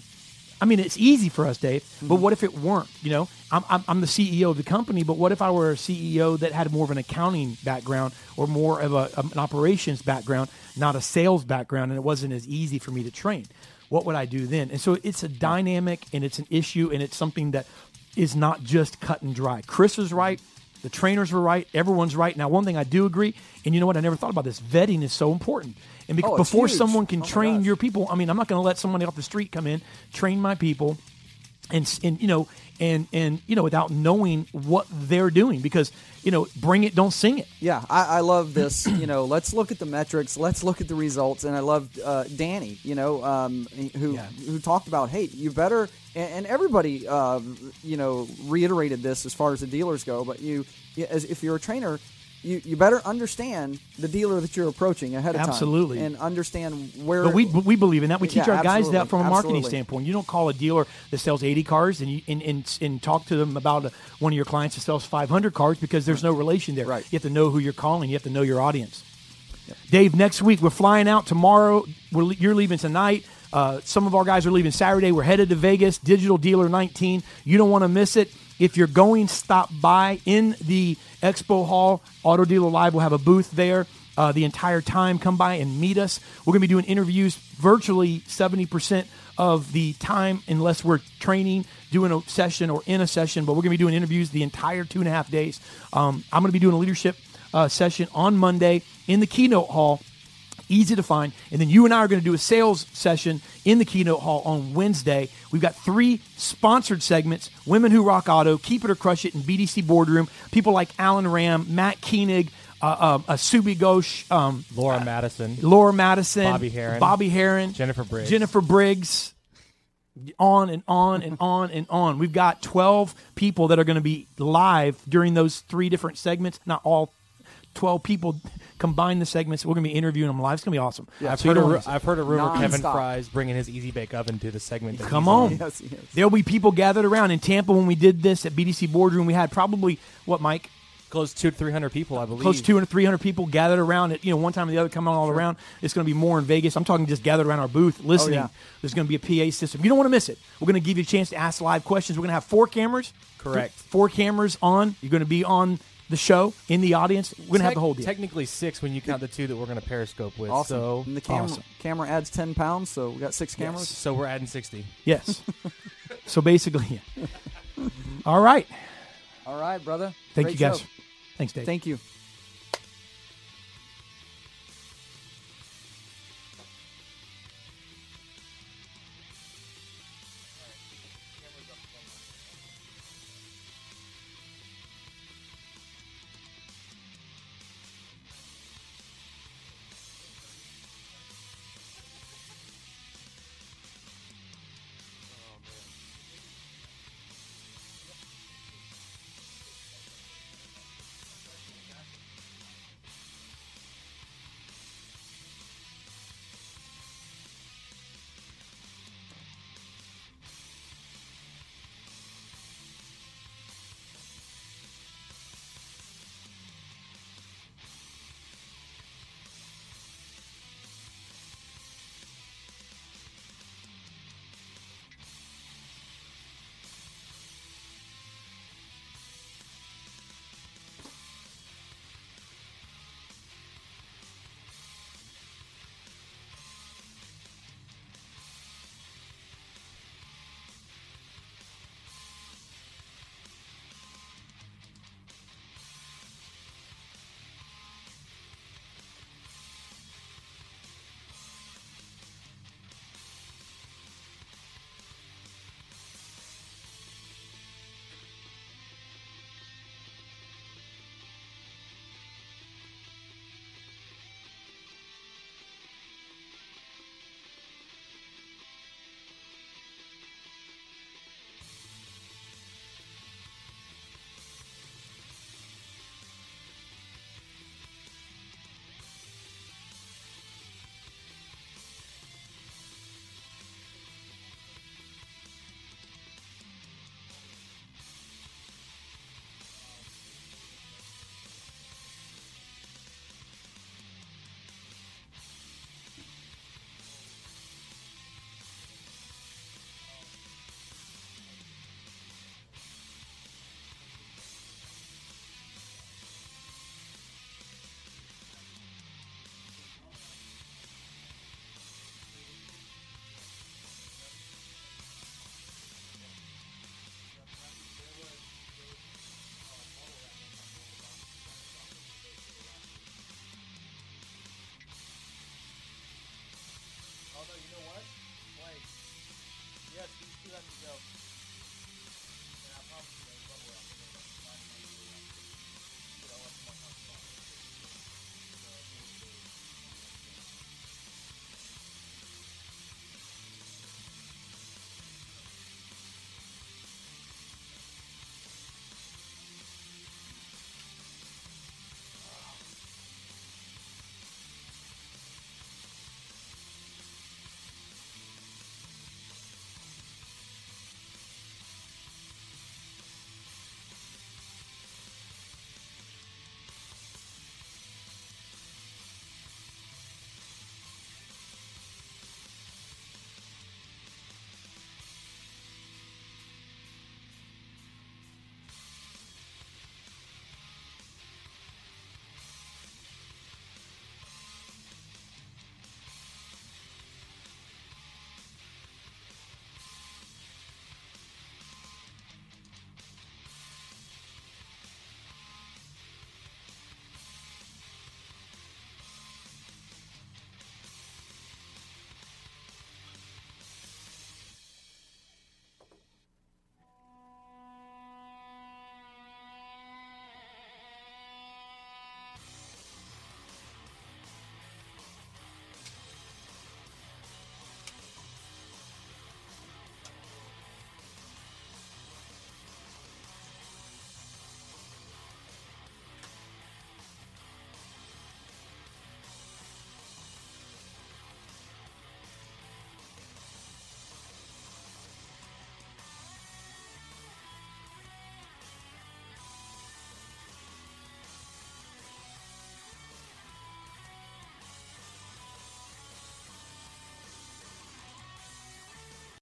I mean, it's easy for us, Dave. But what if it weren't? You know, I'm, I'm, I'm the CEO of the company, but what if I were a CEO that had more of an accounting background or more of a, an operations background, not a sales background, and it wasn't as easy for me to train? What would I do then? And so it's a dynamic and it's an issue and it's something that is not just cut and dry. Chris is right. The trainers were right. Everyone's right. Now, one thing I do agree, and you know what? I never thought about this. Vetting is so important. And bec- Oh, before huge. someone can Oh train your people, I mean, I'm not going to let somebody off the street come in, train my people, and and you know, and and you know, without knowing what they're doing, because you know, bring it, don't sing it. Yeah, I, I love this. you know, let's look at the metrics. Let's look at the results. And I loved uh, Danny. You know, um, who who talked about, hey, you better. And, and everybody, uh, you know, reiterated this as far as the dealers go. But you, you- as if you're a trainer, you, you better understand the dealer that you're approaching ahead of time. Absolutely. and understand where. But we we believe in that. We teach Yeah, our guys that from a marketing Absolutely. standpoint. You don't call a dealer that sells 80 cars and you and, and, and talk to them about a, one of your clients that sells 500 cars because there's no relation there. Right. You have to know who you're calling. You have to know your audience. Dave, next week we're flying out tomorrow. We're, you're leaving tonight. Uh, some of our guys are leaving Saturday. We're headed to Vegas, Digital Dealer 19. You don't want to miss it. If you're going, stop by in the expo hall. Auto Dealer Live will have a booth there uh, the entire time. Come by and meet us. We're going to be doing interviews virtually 70% of the time, unless we're training, doing a session, or in a session. But we're going to be doing interviews the entire two and a half days. Um, I'm going to be doing a leadership uh, session on Monday in the keynote hall easy to find. And then you and I are going to do a sales session in the keynote hall on Wednesday. We've got three sponsored segments Women Who Rock Auto, Keep It or Crush It, and BDC Boardroom. People like Alan Ram, Matt Koenig, uh, uh, uh, Subi Ghosh, um, Laura Madison, Laura Madison, Bobby Heron, Bobby Heron, Jennifer Briggs. Jennifer Briggs. On and on and on and on. We've got 12 people that are going to be live during those three different segments. Not all twelve people, combine the segments. We're gonna be interviewing them live. It's gonna be awesome. I've, So heard a, don't ru- wanna miss it. I've heard a rumor Kevin Non-stop. Fry's bringing his easy bake oven to the segment. that Come he's on. Yes, yes. There'll be people gathered around in Tampa when we did this at BDC Boardroom. We had probably what, Mike? Close to two to three hundred people, I believe. Close to 200, 300 people gathered around it. You know, one time or the other, coming all around. It's going to be more in Vegas. I'm talking just gathered around our booth, listening. Oh, yeah. There's going to be a PA system. You don't want to miss it. We're going to give you a chance to ask live questions. We're going to have four cameras. Correct. Four cameras on. You're going to be on the show in the audience. We're going to have Tec- the whole deal. Technically six when you count the two that we're going to Periscope with. Awesome. So and the camera awesome. camera adds ten pounds, so we got six cameras. So we're adding sixty. Yes. so basically, yeah. [LAUGHS] all right. All right, brother. Thank Great you guys. show. Thanks, Dave. Thank you.